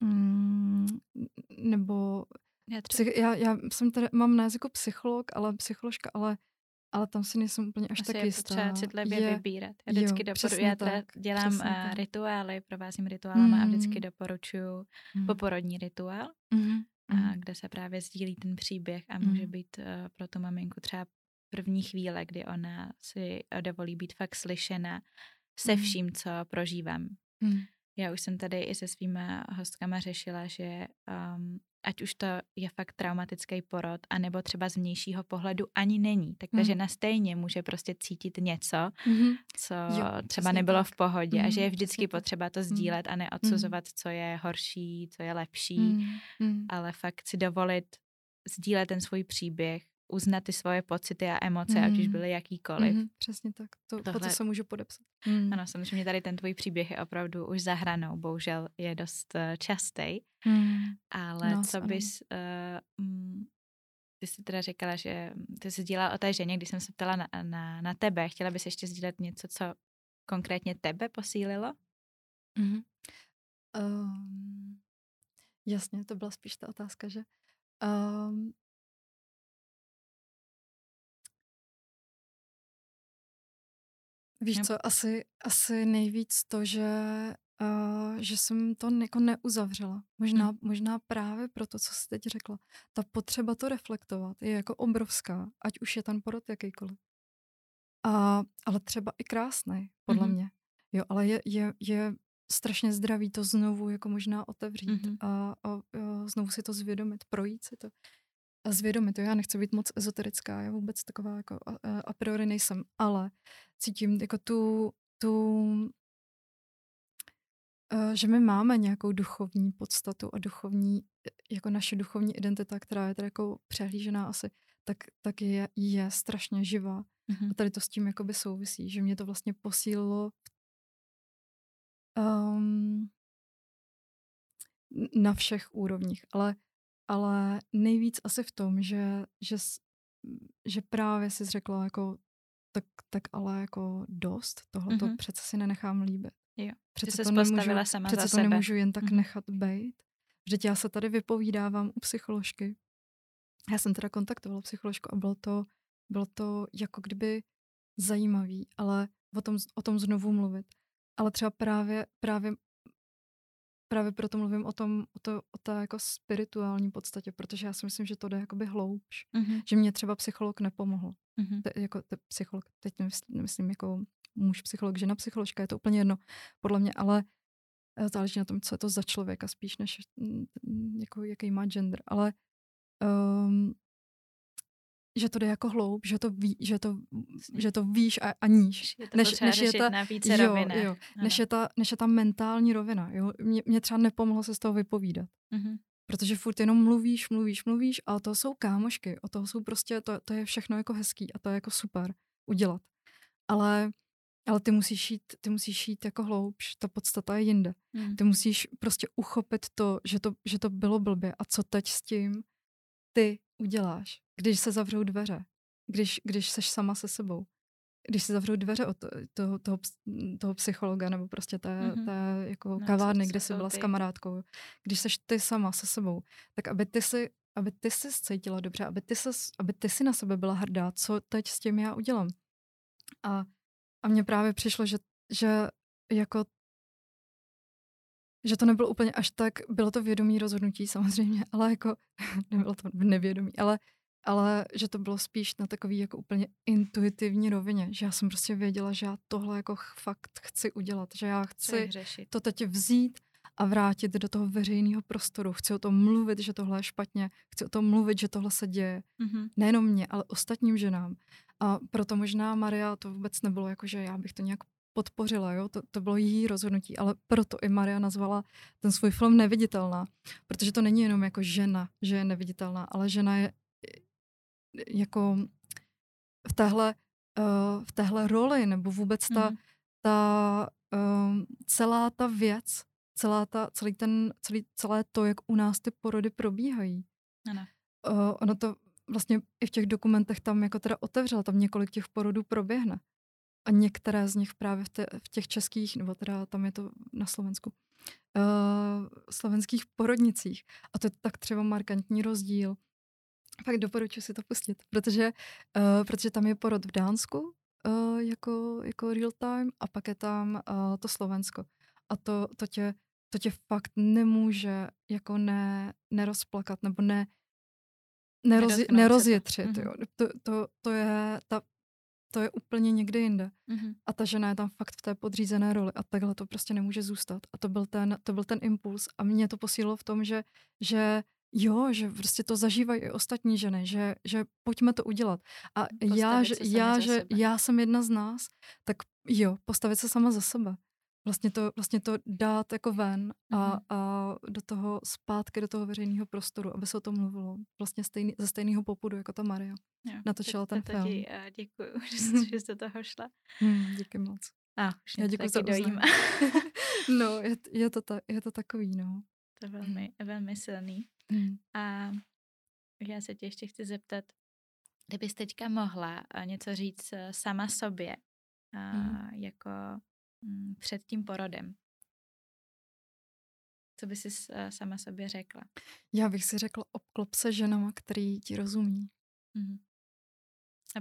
mm, nebo já, třeba... psych, já, já jsem tady, mám na jazyku psycholog, ale psycholožka, ale ale tam si nejsem úplně až Asi tak je jistá. potřeba citlivě je, vybírat. Já vždycky doporučuji, já tak, dělám uh, rituály, provázím rituálem mm. a vždycky doporučuji mm. poporodní rituál, mm. a, mm. kde se právě sdílí ten příběh a může mm. být uh, pro tu maminku třeba první chvíle, kdy ona si dovolí být fakt slyšena se mm. vším, co prožívám. Mm. Já už jsem tady i se svýma hostkama řešila, že um, ať už to je fakt traumatický porod, anebo třeba z vnějšího pohledu ani není, tak ta Mm. žena stejně může prostě cítit něco, Mhm. co Jo, třeba nebylo tak. v pohodě a že je Mhm, vždycky potřeba to Mm. sdílet a neodsuzovat, co je horší, co je lepší, Mm. Mm. ale fakt si dovolit sdílet ten svůj příběh, uznat ty svoje pocity a emoce, ať už Mm. byly jakýkoliv. Mhm, přesně tak. To, po Tohle- to se můžu podepsat. Mm. Ano, samozřejmě tady ten tvůj příběh je opravdu už za hranou, bohužel je dost uh, častý, Mm. ale Nás co bys, uh, mm, ty jsi teda říkala, že ty jsi sdílela o té ženě, když jsem se ptala na, na, na tebe, chtěla bys ještě sdílet něco, co konkrétně tebe posílilo? Mhm. Um, jasně, to byla spíš ta otázka, že? Um, víš Nebo- co, asi, asi nejvíc to, že, uh, že jsem to jako neuzavřela. Možná, možná právě proto, co jsi teď řekla. Ta potřeba to reflektovat je jako obrovská, ať už je ten porod jakýkoliv. A, ale třeba i krásný, podle Mhm. mě. Jo, ale je, je, je strašně zdravý to znovu jako možná otevřít Mhm. a, a, a znovu si to zvědomit, projít si to. A zvědomit to. Já nechci být moc ezoterická, já vůbec taková jako a, a, priori nejsem, ale cítím jako tu, tu eh, že my máme nějakou duchovní podstatu a duchovní, jako naše duchovní identita, která je tady jako přehlížená asi, tak, tak je, je strašně živá. Mhm. A tady to s tím jakoby souvisí, že mě to vlastně posílilo um, na všech úrovních, ale, ale nejvíc asi v tom, že, že, že právě jsi řekla jako tak, tak ale jako dost, tohle to Mhm. přece si nenechám líbit. Jo, Přece to nemůžu, sama přece to sebe. nemůžu jen tak Mhm. nechat bejt. Vždyť já se tady vypovídávám u psycholožky. Já jsem teda kontaktovala psycholožku a bylo to, bylo to jako kdyby zajímavý, ale o tom, o tom znovu mluvit. Ale třeba právě, právě, právě proto mluvím o tom, o, to, o té jako spirituální podstatě, protože já si myslím, že to jde jakoby hloubš. Mhm. Že mě třeba psycholog nepomohl. Mhm. Te, jako te, psycholog, teď nemyslím jako muž psycholog, žena psycholožka, je to úplně jedno podle mě, ale eh, záleží na tom, co je to za člověka spíš, než mm, jako, jaký má gender, ale um, že to jde jako hloub, že to, ví, že to, že to víš a, a níž. Je Než, než je ta, na více jo, jo, než, je ta, než je ta mentální rovina. Jo? Mě, mě třeba nepomohlo se z toho vypovídat. Mhm. Protože furt jenom mluvíš, mluvíš, mluvíš a to jsou kámošky, o toho jsou prostě, to, to je všechno jako hezký a to je jako super udělat. Ale, ale ty musíš jít, ty musíš jít jako hloubš, ta podstata je jinde. Mhm. Ty musíš prostě uchopit to, že to, že to bylo blbě a co teď s tím ty uděláš, když se zavřou dveře, když, když seš sama se sebou. Když se zavřou dveře od toho, toho, toho psychologa nebo prostě té, Mhm. mm-hmm. té jako No, kavárny, kde jsi byla ty? s kamarádkou, když seš ty sama se sebou, tak aby ty si, aby ty si cítila dobře, aby ty, ses, aby ty si na sebe byla hrdá, co teď s tím já udělám. A, a mně právě přišlo, že, že jako že to nebylo úplně až tak, bylo to vědomí rozhodnutí samozřejmě, ale jako nebylo to nevědomí, ale, ale že to bylo spíš na takový jako úplně intuitivní rovině, že já jsem prostě věděla, že já tohle jako fakt chci udělat, že já chci to teď vzít a vrátit do toho veřejného prostoru. Chci o tom mluvit, že tohle je špatně, chci o tom mluvit, že tohle se děje. Mhm. Nejenom mě, ale ostatním ženám. A proto možná Maria to vůbec nebylo jako, že já bych to nějak podpořila, jo? To, to bylo její rozhodnutí, ale proto i Maria nazvala ten svůj film Neviditelná, protože to není jenom jako žena, že je neviditelná, ale žena je jako v téhle, uh, v téhle roli, nebo vůbec ta, Mhm. ta um, celá ta věc, celá ta, celý ten, celý, celé to, jak u nás ty porody probíhají. Ano. Uh, ono to vlastně i v těch dokumentech tam jako teda otevřela, tam několik těch porodů proběhne. A některé z nich právě v, te, v těch českých, nebo teda tam je to na Slovensku, uh, slovenských porodnicích. A to je tak třeba markantní rozdíl. Pak doporučuji si to pustit, protože, uh, protože tam je porod v Dánsku uh, jako, jako real time a pak je tam uh, to Slovensko. A to, to, tě, to tě fakt nemůže jako ne, nerozplakat nebo ne, to. nerozjetřit. Mhm. Jo. To, to, to, je, ta, to je úplně někde jinde. Mhm. A ta žena je tam fakt v té podřízené roli a takhle to prostě nemůže zůstat. A to byl ten, to byl ten impuls. A mě to posílilo v tom, že, že jo, že prostě to zažívají i ostatní ženy, že, že pojďme to udělat. A já, že, já, že já jsem jedna z nás, tak jo, postavit se sama za sebe. Vlastně to, vlastně to dát jako ven a, mm-hmm. a do toho zpátky, do toho veřejného prostoru, aby se o tom mluvilo. Vlastně stejný, ze stejného popudu, jako ta Maria. Jo, natočila ten film. Ti, uh, děkuji, že jsi do toho šla. Hmm, díky moc. A už Já děkuji za dojíma. no, je, je, to ta, je to takový, no. To je velmi, velmi silný. Hmm. A já se tě ještě chci zeptat, kdybys teďka mohla něco říct eh, sama sobě, a hmm. jako před tím porodem, co by si eh, sama sobě řekla? Já bych si řekla, obklop se ženama, který ti rozumí. Mm-hmm.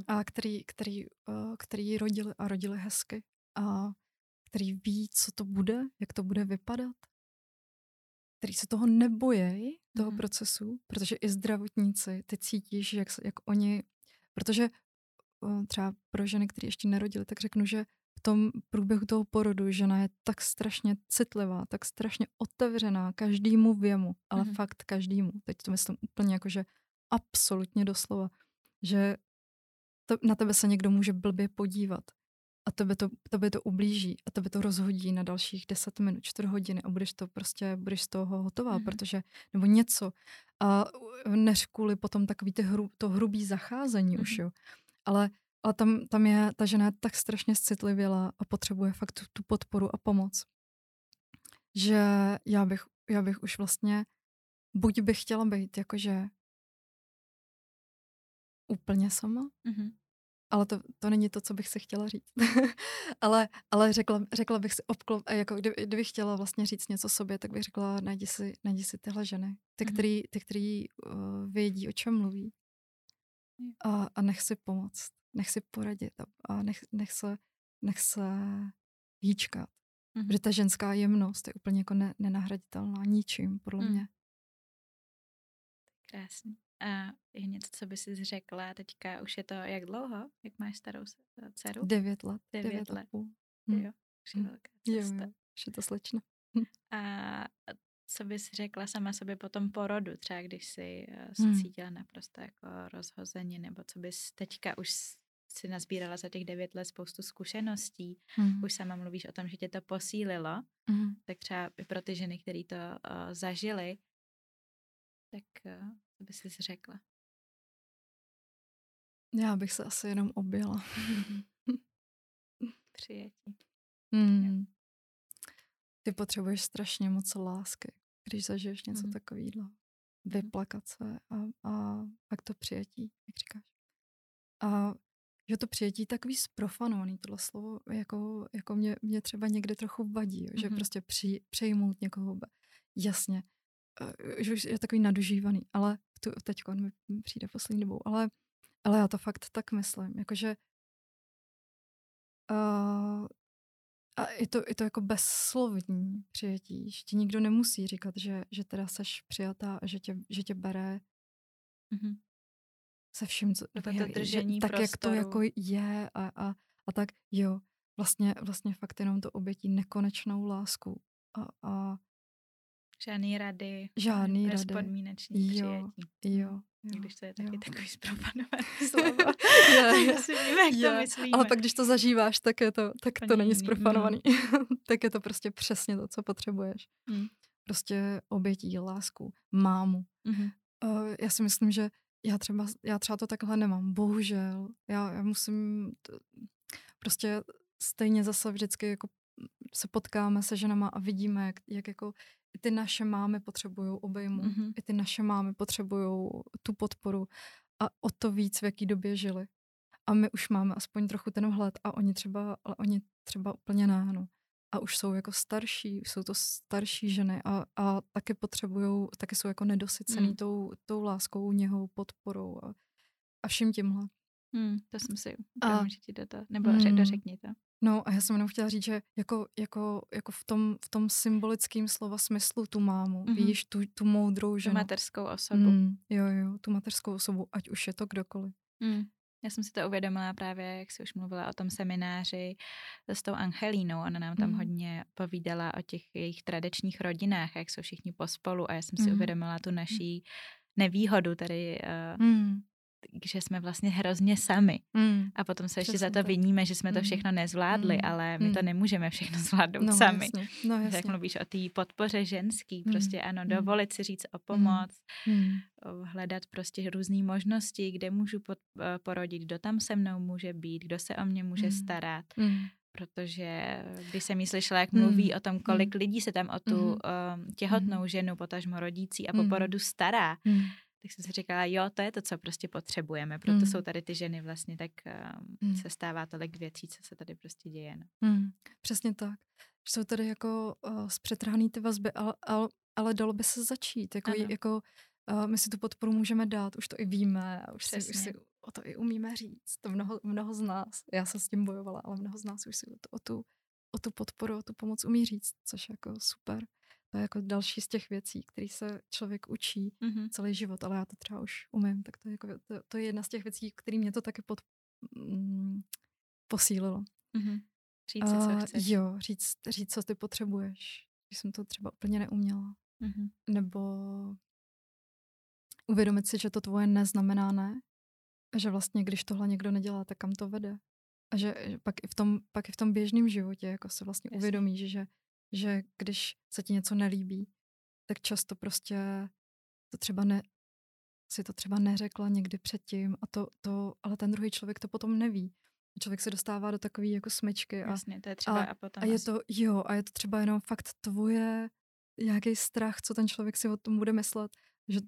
A který, který, uh, který rodili a rodili hezky. A který ví, co to bude, jak to bude vypadat který se toho nebojí, toho mm. procesu, protože i zdravotníci, ty cítíš, jak, jak oni, protože třeba pro ženy, které ještě nerodily, tak řeknu, že tom průběhu toho porodu žena je tak strašně citlivá, tak strašně otevřená každému věmu, ale mm. fakt každému. Teď to myslím úplně jako, že absolutně doslova, že to, na tebe se někdo může blbě podívat a tebe to, tebe to ublíží a tebe to rozhodí na dalších 10 minut, 4 hodiny a budeš to prostě, budeš z toho hotová, mm-hmm. protože, nebo něco. A než kvůli potom takový ty hru, to hrubý zacházení mm-hmm. už, jo. Ale, ale tam, tam je, ta žena je tak strašně citlivěla a potřebuje fakt tu, tu podporu a pomoc, že já bych, já bych už vlastně, buď bych chtěla být jakože úplně sama, mm-hmm ale to, to není to, co bych si chtěla říct. ale ale řekla, řekla bych si obklop, jako kdyby, kdybych chtěla vlastně říct něco sobě, tak bych řekla, najdi si, najdi si tyhle ženy, ty, mm-hmm. který, ty, který uh, vědí, o čem mluví a, a nech si pomoct, nech si poradit a, a nech, nech, se, nech se hýčkat. Mm-hmm. Protože ta ženská jemnost je úplně jako ne, nenahraditelná ničím, podle mm. mě. Krásný. A je něco, co by si řekla teďka, už je to jak dlouho? Jak máš starou dceru? Devět let. Devět, devět let. Hm. Jo, už je hm. velká cesta. Jo, jo, už je to slečna. Hm. A co bys řekla sama sobě po tom porodu, třeba když jsi se hmm. cítila naprosto jako rozhozeně, nebo co bys teďka už si nazbírala za těch devět let spoustu zkušeností, hmm. už sama mluvíš o tom, že tě to posílilo, hmm. tak třeba i pro ty ženy, které to uh, zažily, tak uh, co bys si řekla? Já bych se asi jenom objela. Přijetí. Hmm. Ty potřebuješ strašně moc lásky, když zažiješ něco mm. takového. Vyplakat se a, a pak to přijetí, jak říkáš. A že to přijetí takový zprofanovaný, tohle slovo, jako, jako mě, mě třeba někdy trochu vadí, mm-hmm. že prostě při, přejmout někoho, jasně, eh, že už je takový nadužívaný, ale tu, teď mi přijde poslední dobou, ale, ale já to fakt tak myslím, jakože uh, a je to, je to jako bezslovní přijetí, že ti nikdo nemusí říkat, že, že teda seš přijatá a že tě, že tě bere mm-hmm. Se vším, co, to držení tak, jak to jako je a, a, a tak jo, vlastně, vlastně fakt jenom to obětí nekonečnou lásku a, a Žádný rady. Žádný rady. Bezpodmínečný jo, přijetí. Jo, jo. Když to je taky jo. takový zpropanové slovo. víme, jak jo. to myslíme. Ale pak, když to zažíváš, tak, je to, tak to, to není zpropanovaný. No. tak je to prostě přesně to, co potřebuješ. Hmm. Prostě obětí, lásku, mámu. Mm-hmm. Uh, já si myslím, že já třeba, já třeba to takhle nemám. Bohužel. Já, já musím t- prostě stejně zase vždycky jako se potkáme se ženama a vidíme, jak, jak jako i ty naše mámy potřebují obejmu, mm-hmm. i ty naše mámy potřebují tu podporu a o to víc, v jaký době žili. A my už máme aspoň trochu ten vhled a oni třeba, ale oni třeba úplně ne, no. A už jsou jako starší, jsou to starší ženy a, a taky potřebují, taky jsou jako nedosycený mm. tou, tou láskou, něhou, podporou a, a vším tímhle. Hmm, to jsem si a, do to, nebo mm, dořekni to. No a já jsem jenom chtěla říct, že jako, jako, jako v tom, v tom symbolickém slova smyslu tu mámu, mm-hmm. víš, tu, tu moudrou ženu. Tu mateřskou osobu. Mm, jo, jo, tu mateřskou osobu, ať už je to kdokoliv. Mm. Já jsem si to uvědomila právě, jak jsi už mluvila o tom semináři s tou Angelínou. Ona nám tam mm. hodně povídala o těch jejich tradičních rodinách, jak jsou všichni pospolu a já jsem si mm. uvědomila tu naší nevýhodu tady uh, mm že jsme vlastně hrozně sami. Mm. A potom se ještě za to viníme, že jsme to mm. všechno nezvládli, mm. ale my to mm. nemůžeme všechno zvládnout no, sami. Jasně. No, jasně. Jak mluvíš o té podpoře ženský, mm. prostě ano, dovolit si říct o pomoc, mm. hledat prostě různé možnosti, kde můžu pod, eh, porodit, kdo tam se mnou může být, kdo se o mě může mm. starat. Mm protože když jsem jí slyšela, jak mluví mm. o tom, kolik mm. lidí se tam o tu mm. um, těhotnou ženu, potažmo rodící a po porodu stará, mm tak jsem si říkala, jo, to je to, co prostě potřebujeme, proto mm. jsou tady ty ženy vlastně, tak um, mm. se stává tolik věcí, co se tady prostě děje. No. Mm. Přesně tak. Jsou tady jako uh, zpřetrhaný ty vazby, ale, ale, ale dalo by se začít, jako, jako uh, my si tu podporu můžeme dát, už to i víme, a už si, už si o to i umíme říct, to mnoho, mnoho z nás, já jsem s tím bojovala, ale mnoho z nás už si o, to, o, tu, o tu podporu, o tu pomoc umí říct, což je jako super. To je jako další z těch věcí, který se člověk učí mm-hmm. celý život, ale já to třeba už umím, tak to je, jako, to, to je jedna z těch věcí, který mě to taky pod, mm, posílilo. Mm-hmm. Říct si, co chceš. Jo, říct, říct, co ty potřebuješ. Když jsem to třeba úplně neuměla. Mm-hmm. Nebo uvědomit si, že to tvoje neznamená ne. A že vlastně, když tohle někdo nedělá, tak kam to vede. A že pak i v tom, pak i v tom běžném životě jako se vlastně Jasně. uvědomí, že, že že když se ti něco nelíbí, tak často prostě to třeba ne, si to třeba neřekla někdy předtím, a to, to, ale ten druhý člověk to potom neví. Člověk se dostává do takové jako smečky. A, Jasně, to je třeba a, a potom. A je to, jo, a je to třeba jenom fakt tvoje, nějaký strach, co ten člověk si o tom bude myslet, že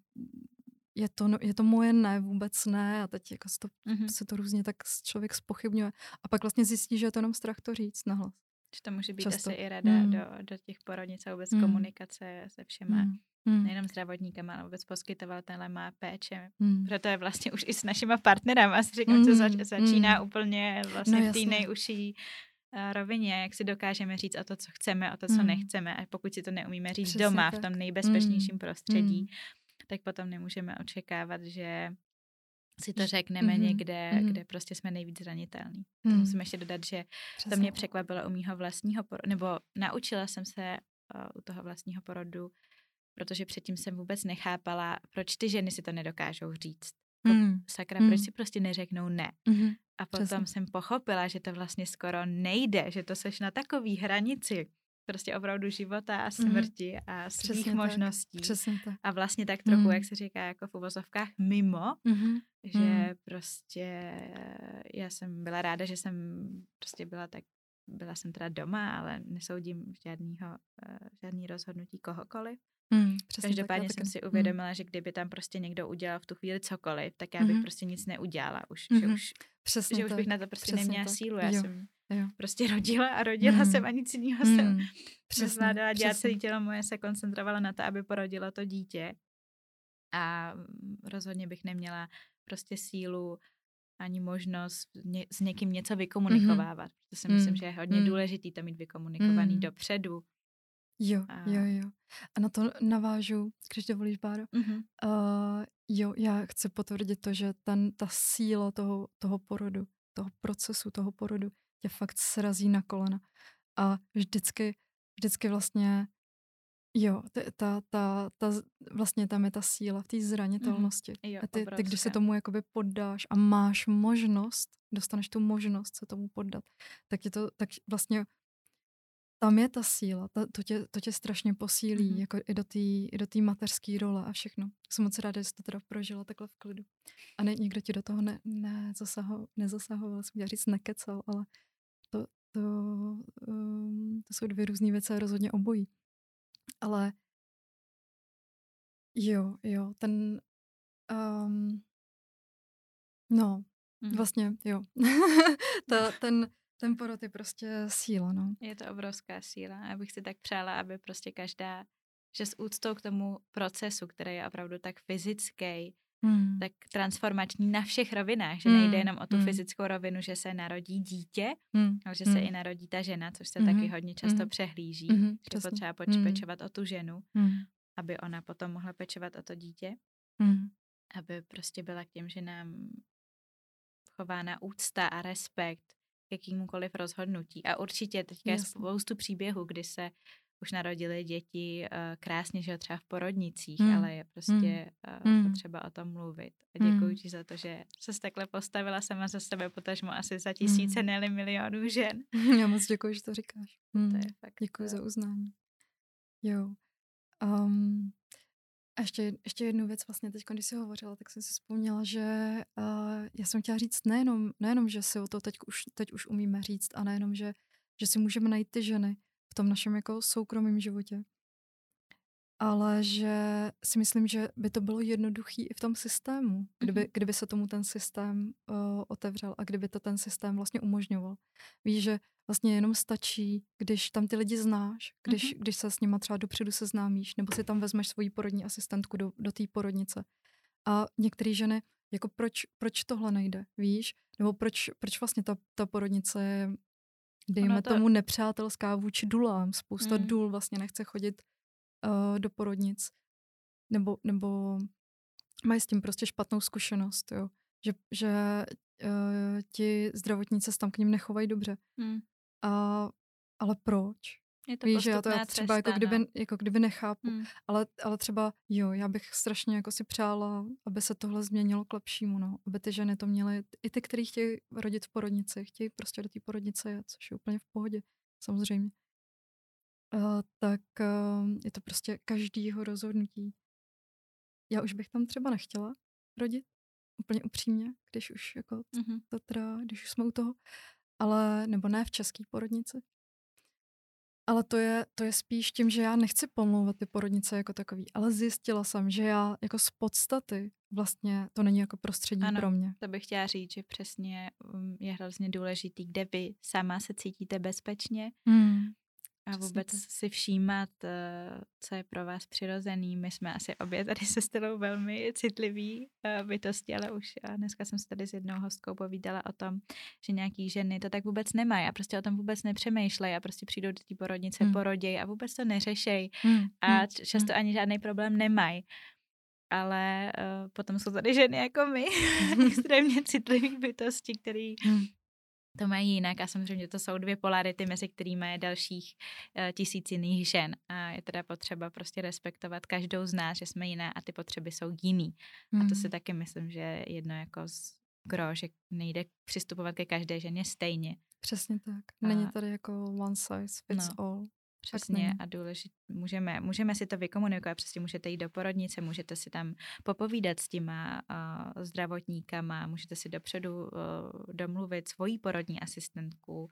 je to, je to moje ne, vůbec ne a teď jako se to, mm-hmm. se to různě tak člověk spochybňuje a pak vlastně zjistí, že je to jenom strach to říct nahlas. Že to může být Často. asi i rada mm. do, do těch porodnic a vůbec mm. komunikace se všema, mm. nejenom zdravotníkama, ale vůbec poskytovatelem a péče. Mm. Proto je vlastně už i s našima partnerem, asi říkám, co zač, začíná mm. úplně vlastně no, v té nejužší eh, rovině, jak si dokážeme říct o to, co chceme, o to, co mm. nechceme. A pokud si to neumíme říct Přesně doma, tak. v tom nejbezpečnějším mm. prostředí, mm. tak potom nemůžeme očekávat, že si to řekneme mm-hmm. někde, mm-hmm. kde prostě jsme nejvíc zranitelní. Mm. To musím ještě dodat, že Přesně. to mě překvapilo u mýho vlastního porodu, nebo naučila jsem se uh, u toho vlastního porodu, protože předtím jsem vůbec nechápala, proč ty ženy si to nedokážou říct. Mm. Sakra, mm. proč si prostě neřeknou ne. Mm-hmm. A potom Přesně. jsem pochopila, že to vlastně skoro nejde, že to seš na takový hranici, prostě opravdu života a mhm. smrti mm. a svých Přesně možností. Tak. Přesně tak. A vlastně tak trochu, mm. jak se říká, jako v uvozovkách mimo, mm-hmm. že mm. prostě já jsem byla ráda, že jsem prostě byla tak, byla jsem teda doma, ale nesoudím žádnýho, eh, žádný rozhodnutí kohokoliv. Mm, Každopádně jsem si mm. uvědomila, mm. že kdyby tam prostě někdo udělal v tu chvíli cokoliv, tak já bych mm. prostě nic neudělala už. Mm. Že, už Přesně že už bych na to prostě Přesně neměla tak. sílu. Já jo. jsem Jo. Prostě rodila a rodila mm. jsem a nic jiného mm. jsem nezvládala dělat přesně. celé tělo moje se koncentrovala na to, aby porodilo to dítě. A rozhodně bych neměla prostě sílu ani možnost ně, s někým něco vykomunikovávat. Mm-hmm. Protože si myslím, mm. že je hodně mm. důležitý to mít vykomunikovaný mm. dopředu. Jo, a... jo, jo. A na to navážu, když dovolíš, Báro. Mm-hmm. Uh, jo, já chci potvrdit to, že ten, ta síla toho, toho porodu, toho procesu, toho porodu tě fakt srazí na kolena. A vždycky, vždycky vlastně, jo, ta, ta, ta, ta vlastně tam je ta síla v té zranitelnosti. Mm, jo, a ty, ty, když se tomu jakoby poddáš a máš možnost, dostaneš tu možnost se tomu poddat, tak je to, tak vlastně tam je ta síla, ta, to, tě, to tě strašně posílí, mm-hmm. jako i do té i do mateřské role a všechno. Jsem moc ráda, že jsi to teda prožila takhle v klidu. A ne, nikdo ti do toho ne, ne zasaho, nezasahoval, jsem chtěla říct nekecal, ale to, to, um, to jsou dvě různé věci a rozhodně obojí. Ale jo, jo, ten um, no, mm. vlastně jo. Ta, ten, ten porod je prostě síla, no. Je to obrovská síla. Já bych si tak přála, aby prostě každá, že s úctou k tomu procesu, který je opravdu tak fyzický, hmm. tak transformační na všech rovinách, že hmm. nejde jenom o tu hmm. fyzickou rovinu, že se narodí dítě, hmm. ale že hmm. se i narodí ta žena, což se hmm. taky hodně často hmm. přehlíží, hmm. že potřeba hmm. pečovat hmm. o tu ženu, hmm. aby ona potom mohla pečovat o to dítě, hmm. aby prostě byla k těm ženám chována úcta a respekt k jakýmukoliv rozhodnutí. A určitě teďka je spoustu příběhů, kdy se už narodily děti uh, krásně, že třeba v porodnicích, mm. ale je prostě uh, mm. potřeba o tom mluvit. A děkuji mm. ti za to, že se takhle postavila sama za sebe, potažmo asi za tisíce, mm. neli milionů žen. Já moc děkuji, že to říkáš. Mm. To je fakt, děkuji za uznání. Jo. Um, a ještě, ještě jednu věc vlastně teď, když jsi hovořila, tak jsem si vzpomněla, že uh, já jsem chtěla říct nejenom, nejenom, že si o to teď už, teď už umíme říct a nejenom, že, že si můžeme najít ty ženy v tom našem jako soukromém životě, ale že si myslím, že by to bylo jednoduchý i v tom systému, kdyby, mm-hmm. kdyby se tomu ten systém uh, otevřel a kdyby to ten systém vlastně umožňoval. Víš, že vlastně jenom stačí, když tam ty lidi znáš, když, mm-hmm. když se s nima třeba dopředu seznámíš, nebo si tam vezmeš svoji porodní asistentku do, do té porodnice. A některé ženy, jako proč, proč tohle nejde, víš? Nebo proč, proč vlastně ta, ta porodnice je, dejme to... tomu, nepřátelská vůči dulám. Spousta mm. dul vlastně nechce chodit uh, do porodnic. Nebo, nebo mají s tím prostě špatnou zkušenost, jo. Že, že uh, ti zdravotníci se tam k ním nechovají dobře. Mm. A, ale proč? Je to Víš, že já to já třeba jako kdyby, no. jako kdyby nechápu, hmm. ale, ale třeba jo, já bych strašně jako si přála, aby se tohle změnilo k lepšímu, no. Aby ty ženy to měly, i ty, kteří chtějí rodit v porodnici, chtějí prostě do té porodnice jet, což je úplně v pohodě, samozřejmě. Uh, tak uh, je to prostě každýho rozhodnutí. Já už bych tam třeba nechtěla rodit, úplně upřímně, když už jako mm-hmm. to teda, když už jsme u toho, ale, nebo ne v české porodnici. Ale to je, to je spíš tím, že já nechci pomlouvat ty porodnice jako takový, ale zjistila jsem, že já jako z podstaty vlastně to není jako prostředí ano, pro mě. to bych chtěla říct, že přesně mm, je hrozně důležitý, kde vy sama se cítíte bezpečně, hmm. A vůbec si všímat, eh, co je pro vás přirozený. My jsme asi obě tady se Stelou velmi citlivý eh, bytosti, ale už dneska jsem se tady s jednou hostkou povídala o tom, že nějaký ženy to tak vůbec nemají a prostě o tom vůbec nepřemýšlejí a prostě přijdou do té porodnice, hmm. porodějí a vůbec to neřešejí hmm. a hmm. často hmm. ani žádný problém nemají ale uh, potom jsou tady ženy jako my, extrémně citlivý bytosti, který hmm to mají jinak a samozřejmě to jsou dvě polarity, mezi kterými je dalších uh, tisíc jiných žen a je teda potřeba prostě respektovat každou z nás, že jsme jiné a ty potřeby jsou jiný. Mm. A to si hmm. taky myslím, že je jedno jako z gro, že nejde přistupovat ke každé ženě stejně. Přesně tak. Není tady jako one size fits no. all. Přesně a důležit, můžeme, můžeme si to vykomunikovat, přesně můžete jít do porodnice, můžete si tam popovídat s těma uh, zdravotníkama, můžete si dopředu uh, domluvit svoji porodní asistentku,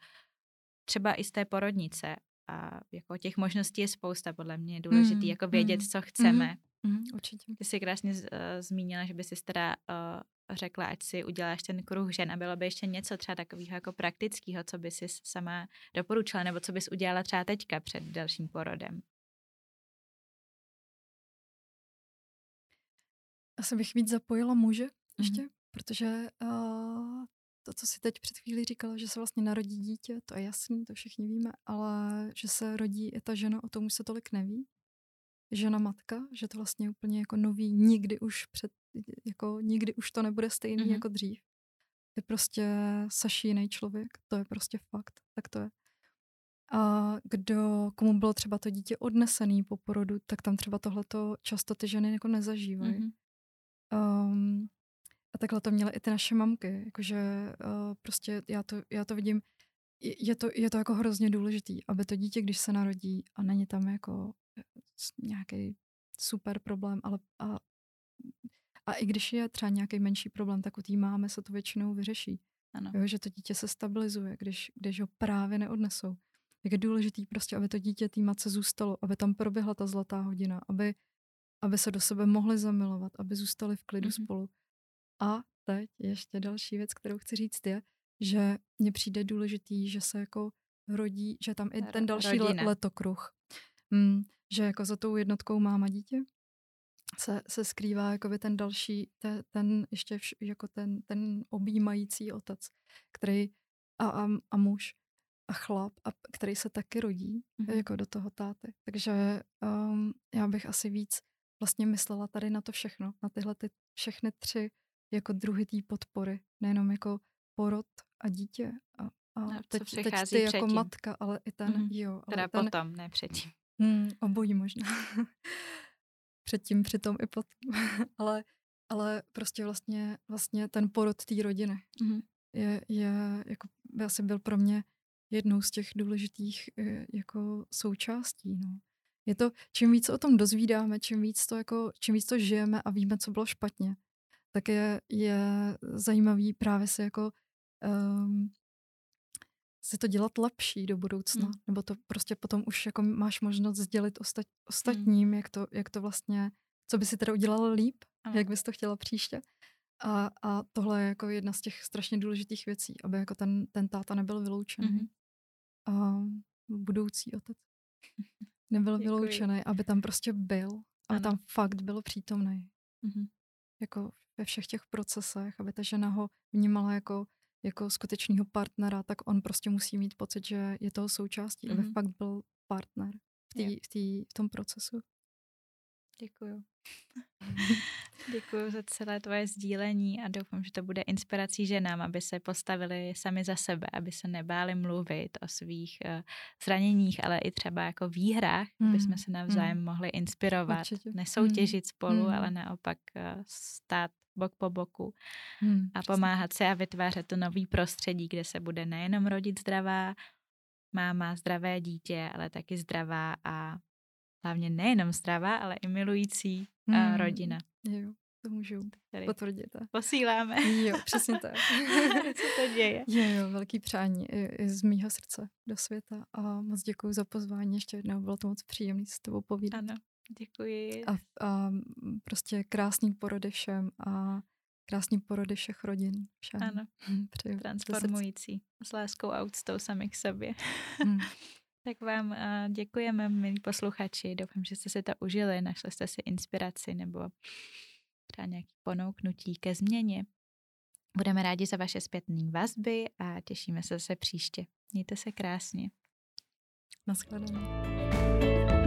třeba i z té porodnice. A jako těch možností je spousta, podle mě je důležité mm, jako vědět, mm, co chceme. Mm, mm, určitě. Ty jsi krásně uh, zmínila, že by si teda uh, řekla, ať si uděláš ten kruh žen a bylo by ještě něco třeba takového jako praktického, co by si sama doporučila, nebo co bys udělala třeba teďka před dalším porodem? Asi bych víc zapojila muže ještě, mm-hmm. protože uh, to, co si teď před chvílí říkala, že se vlastně narodí dítě, to je jasný, to všichni víme, ale že se rodí i ta žena, o tom už se tolik neví. Žena matka, že to vlastně úplně jako nový, nikdy už před jako nikdy už to nebude stejný mm-hmm. jako dřív. Je prostě Saši jiný člověk, to je prostě fakt, tak to je. A kdo, komu bylo třeba to dítě odnesený po porodu, tak tam třeba tohleto často ty ženy jako nezažívají. Mm-hmm. Um, a takhle to měly i ty naše mamky, jakože uh, prostě já to, já to vidím, je to, je to jako hrozně důležitý, aby to dítě, když se narodí a není tam jako eh, nějaký super problém, ale a a i když je třeba nějaký menší problém, tak u té máme se to většinou vyřeší. Ano. Jo, že to dítě se stabilizuje, když, když ho právě neodnesou. Jak je důležitý prostě, aby to dítě té matce zůstalo, aby tam proběhla ta zlatá hodina, aby, aby se do sebe mohli zamilovat, aby zůstali v klidu mm-hmm. spolu. A teď ještě další věc, kterou chci říct je, že mně přijde důležitý, že se jako rodí, že tam i ten další Rodina. letokruh. Hmm, že jako za tou jednotkou máma dítě, se, se skrývá jakoby ten další, te, ten ještě vš, jako ten, ten objímající otec, který a, a, a muž a chlap, a, který se taky rodí mm-hmm. jako do toho táty. Takže um, já bych asi víc vlastně myslela tady na to všechno, na tyhle ty všechny tři jako druhy té podpory. Nejenom jako porod a dítě a, a No, teď, teď ty jako předtím. matka, ale i ten, Mhm. jo. Ale Teda ten, potom, ne předtím. Hmm, obojí možná. Předtím, přitom i potom. ale, ale prostě vlastně, vlastně ten porod té rodiny Mhm. je, je jako, by asi byl pro mě jednou z těch důležitých eh, jako součástí. No. Je to, čím víc o tom dozvídáme, čím víc to, jako, čím víc to žijeme a víme, co bylo špatně, tak je, je zajímavý právě si jako um, si to dělat lepší do budoucna. Mm. Nebo to prostě potom už jako máš možnost sdělit ostat, ostatním, jak, to, jak to vlastně, co by si teda udělala líp, Ano. jak bys to chtěla příště. A, a tohle je jako jedna z těch strašně důležitých věcí, aby jako ten, ten táta nebyl vyloučený. Mhm. A budoucí otec nebyl Děkuji. vyloučený, aby tam prostě byl. Aby Ano. tam fakt byl přítomný. Mhm. Jako ve všech těch procesech, aby ta žena ho vnímala jako, jako skutečného partnera, tak on prostě musí mít pocit, že je toho součástí, aby Mhm. fakt byl partner v, tý, Jo. v, tý, v tom procesu. Děkuju. Děkuju za celé tvoje sdílení a doufám, že to bude inspirací ženám, aby se postavili sami za sebe, aby se nebáli mluvit o svých uh, zraněních, ale i třeba jako výhrách, mm. aby jsme Mm, se navzájem mm. mohli inspirovat, Určitě. nesoutěžit spolu, Mm. ale naopak uh, stát bok po boku Hmm, a pomáhat si a vytvářet to nový prostředí, kde se bude nejenom rodit zdravá máma, zdravé dítě, ale taky zdravá a hlavně nejenom zdravá, ale i milující uh, Hmm. rodina. Jo, to můžu Tady potvrdit. a- posíláme. Jo, přesně tak. Co to děje? Jo, jo, velký přání i, i z mýho srdce do světa a moc děkuji za pozvání ještě jednou, bylo to moc příjemné s tebou povídat. Ano, děkuji. A, a prostě krásný porody všem a krásný porody všech rodin všem. Ano, Přeju. transformující. S láskou a úctou sami k sobě. Hmm. Tak vám uh, děkujeme, milí posluchači. Doufám, že jste si to užili, našli jste si inspiraci nebo třeba nějaké ponouknutí ke změně. Budeme rádi za vaše zpětné vazby a těšíme se zase příště. Mějte se krásně. Naschledanou.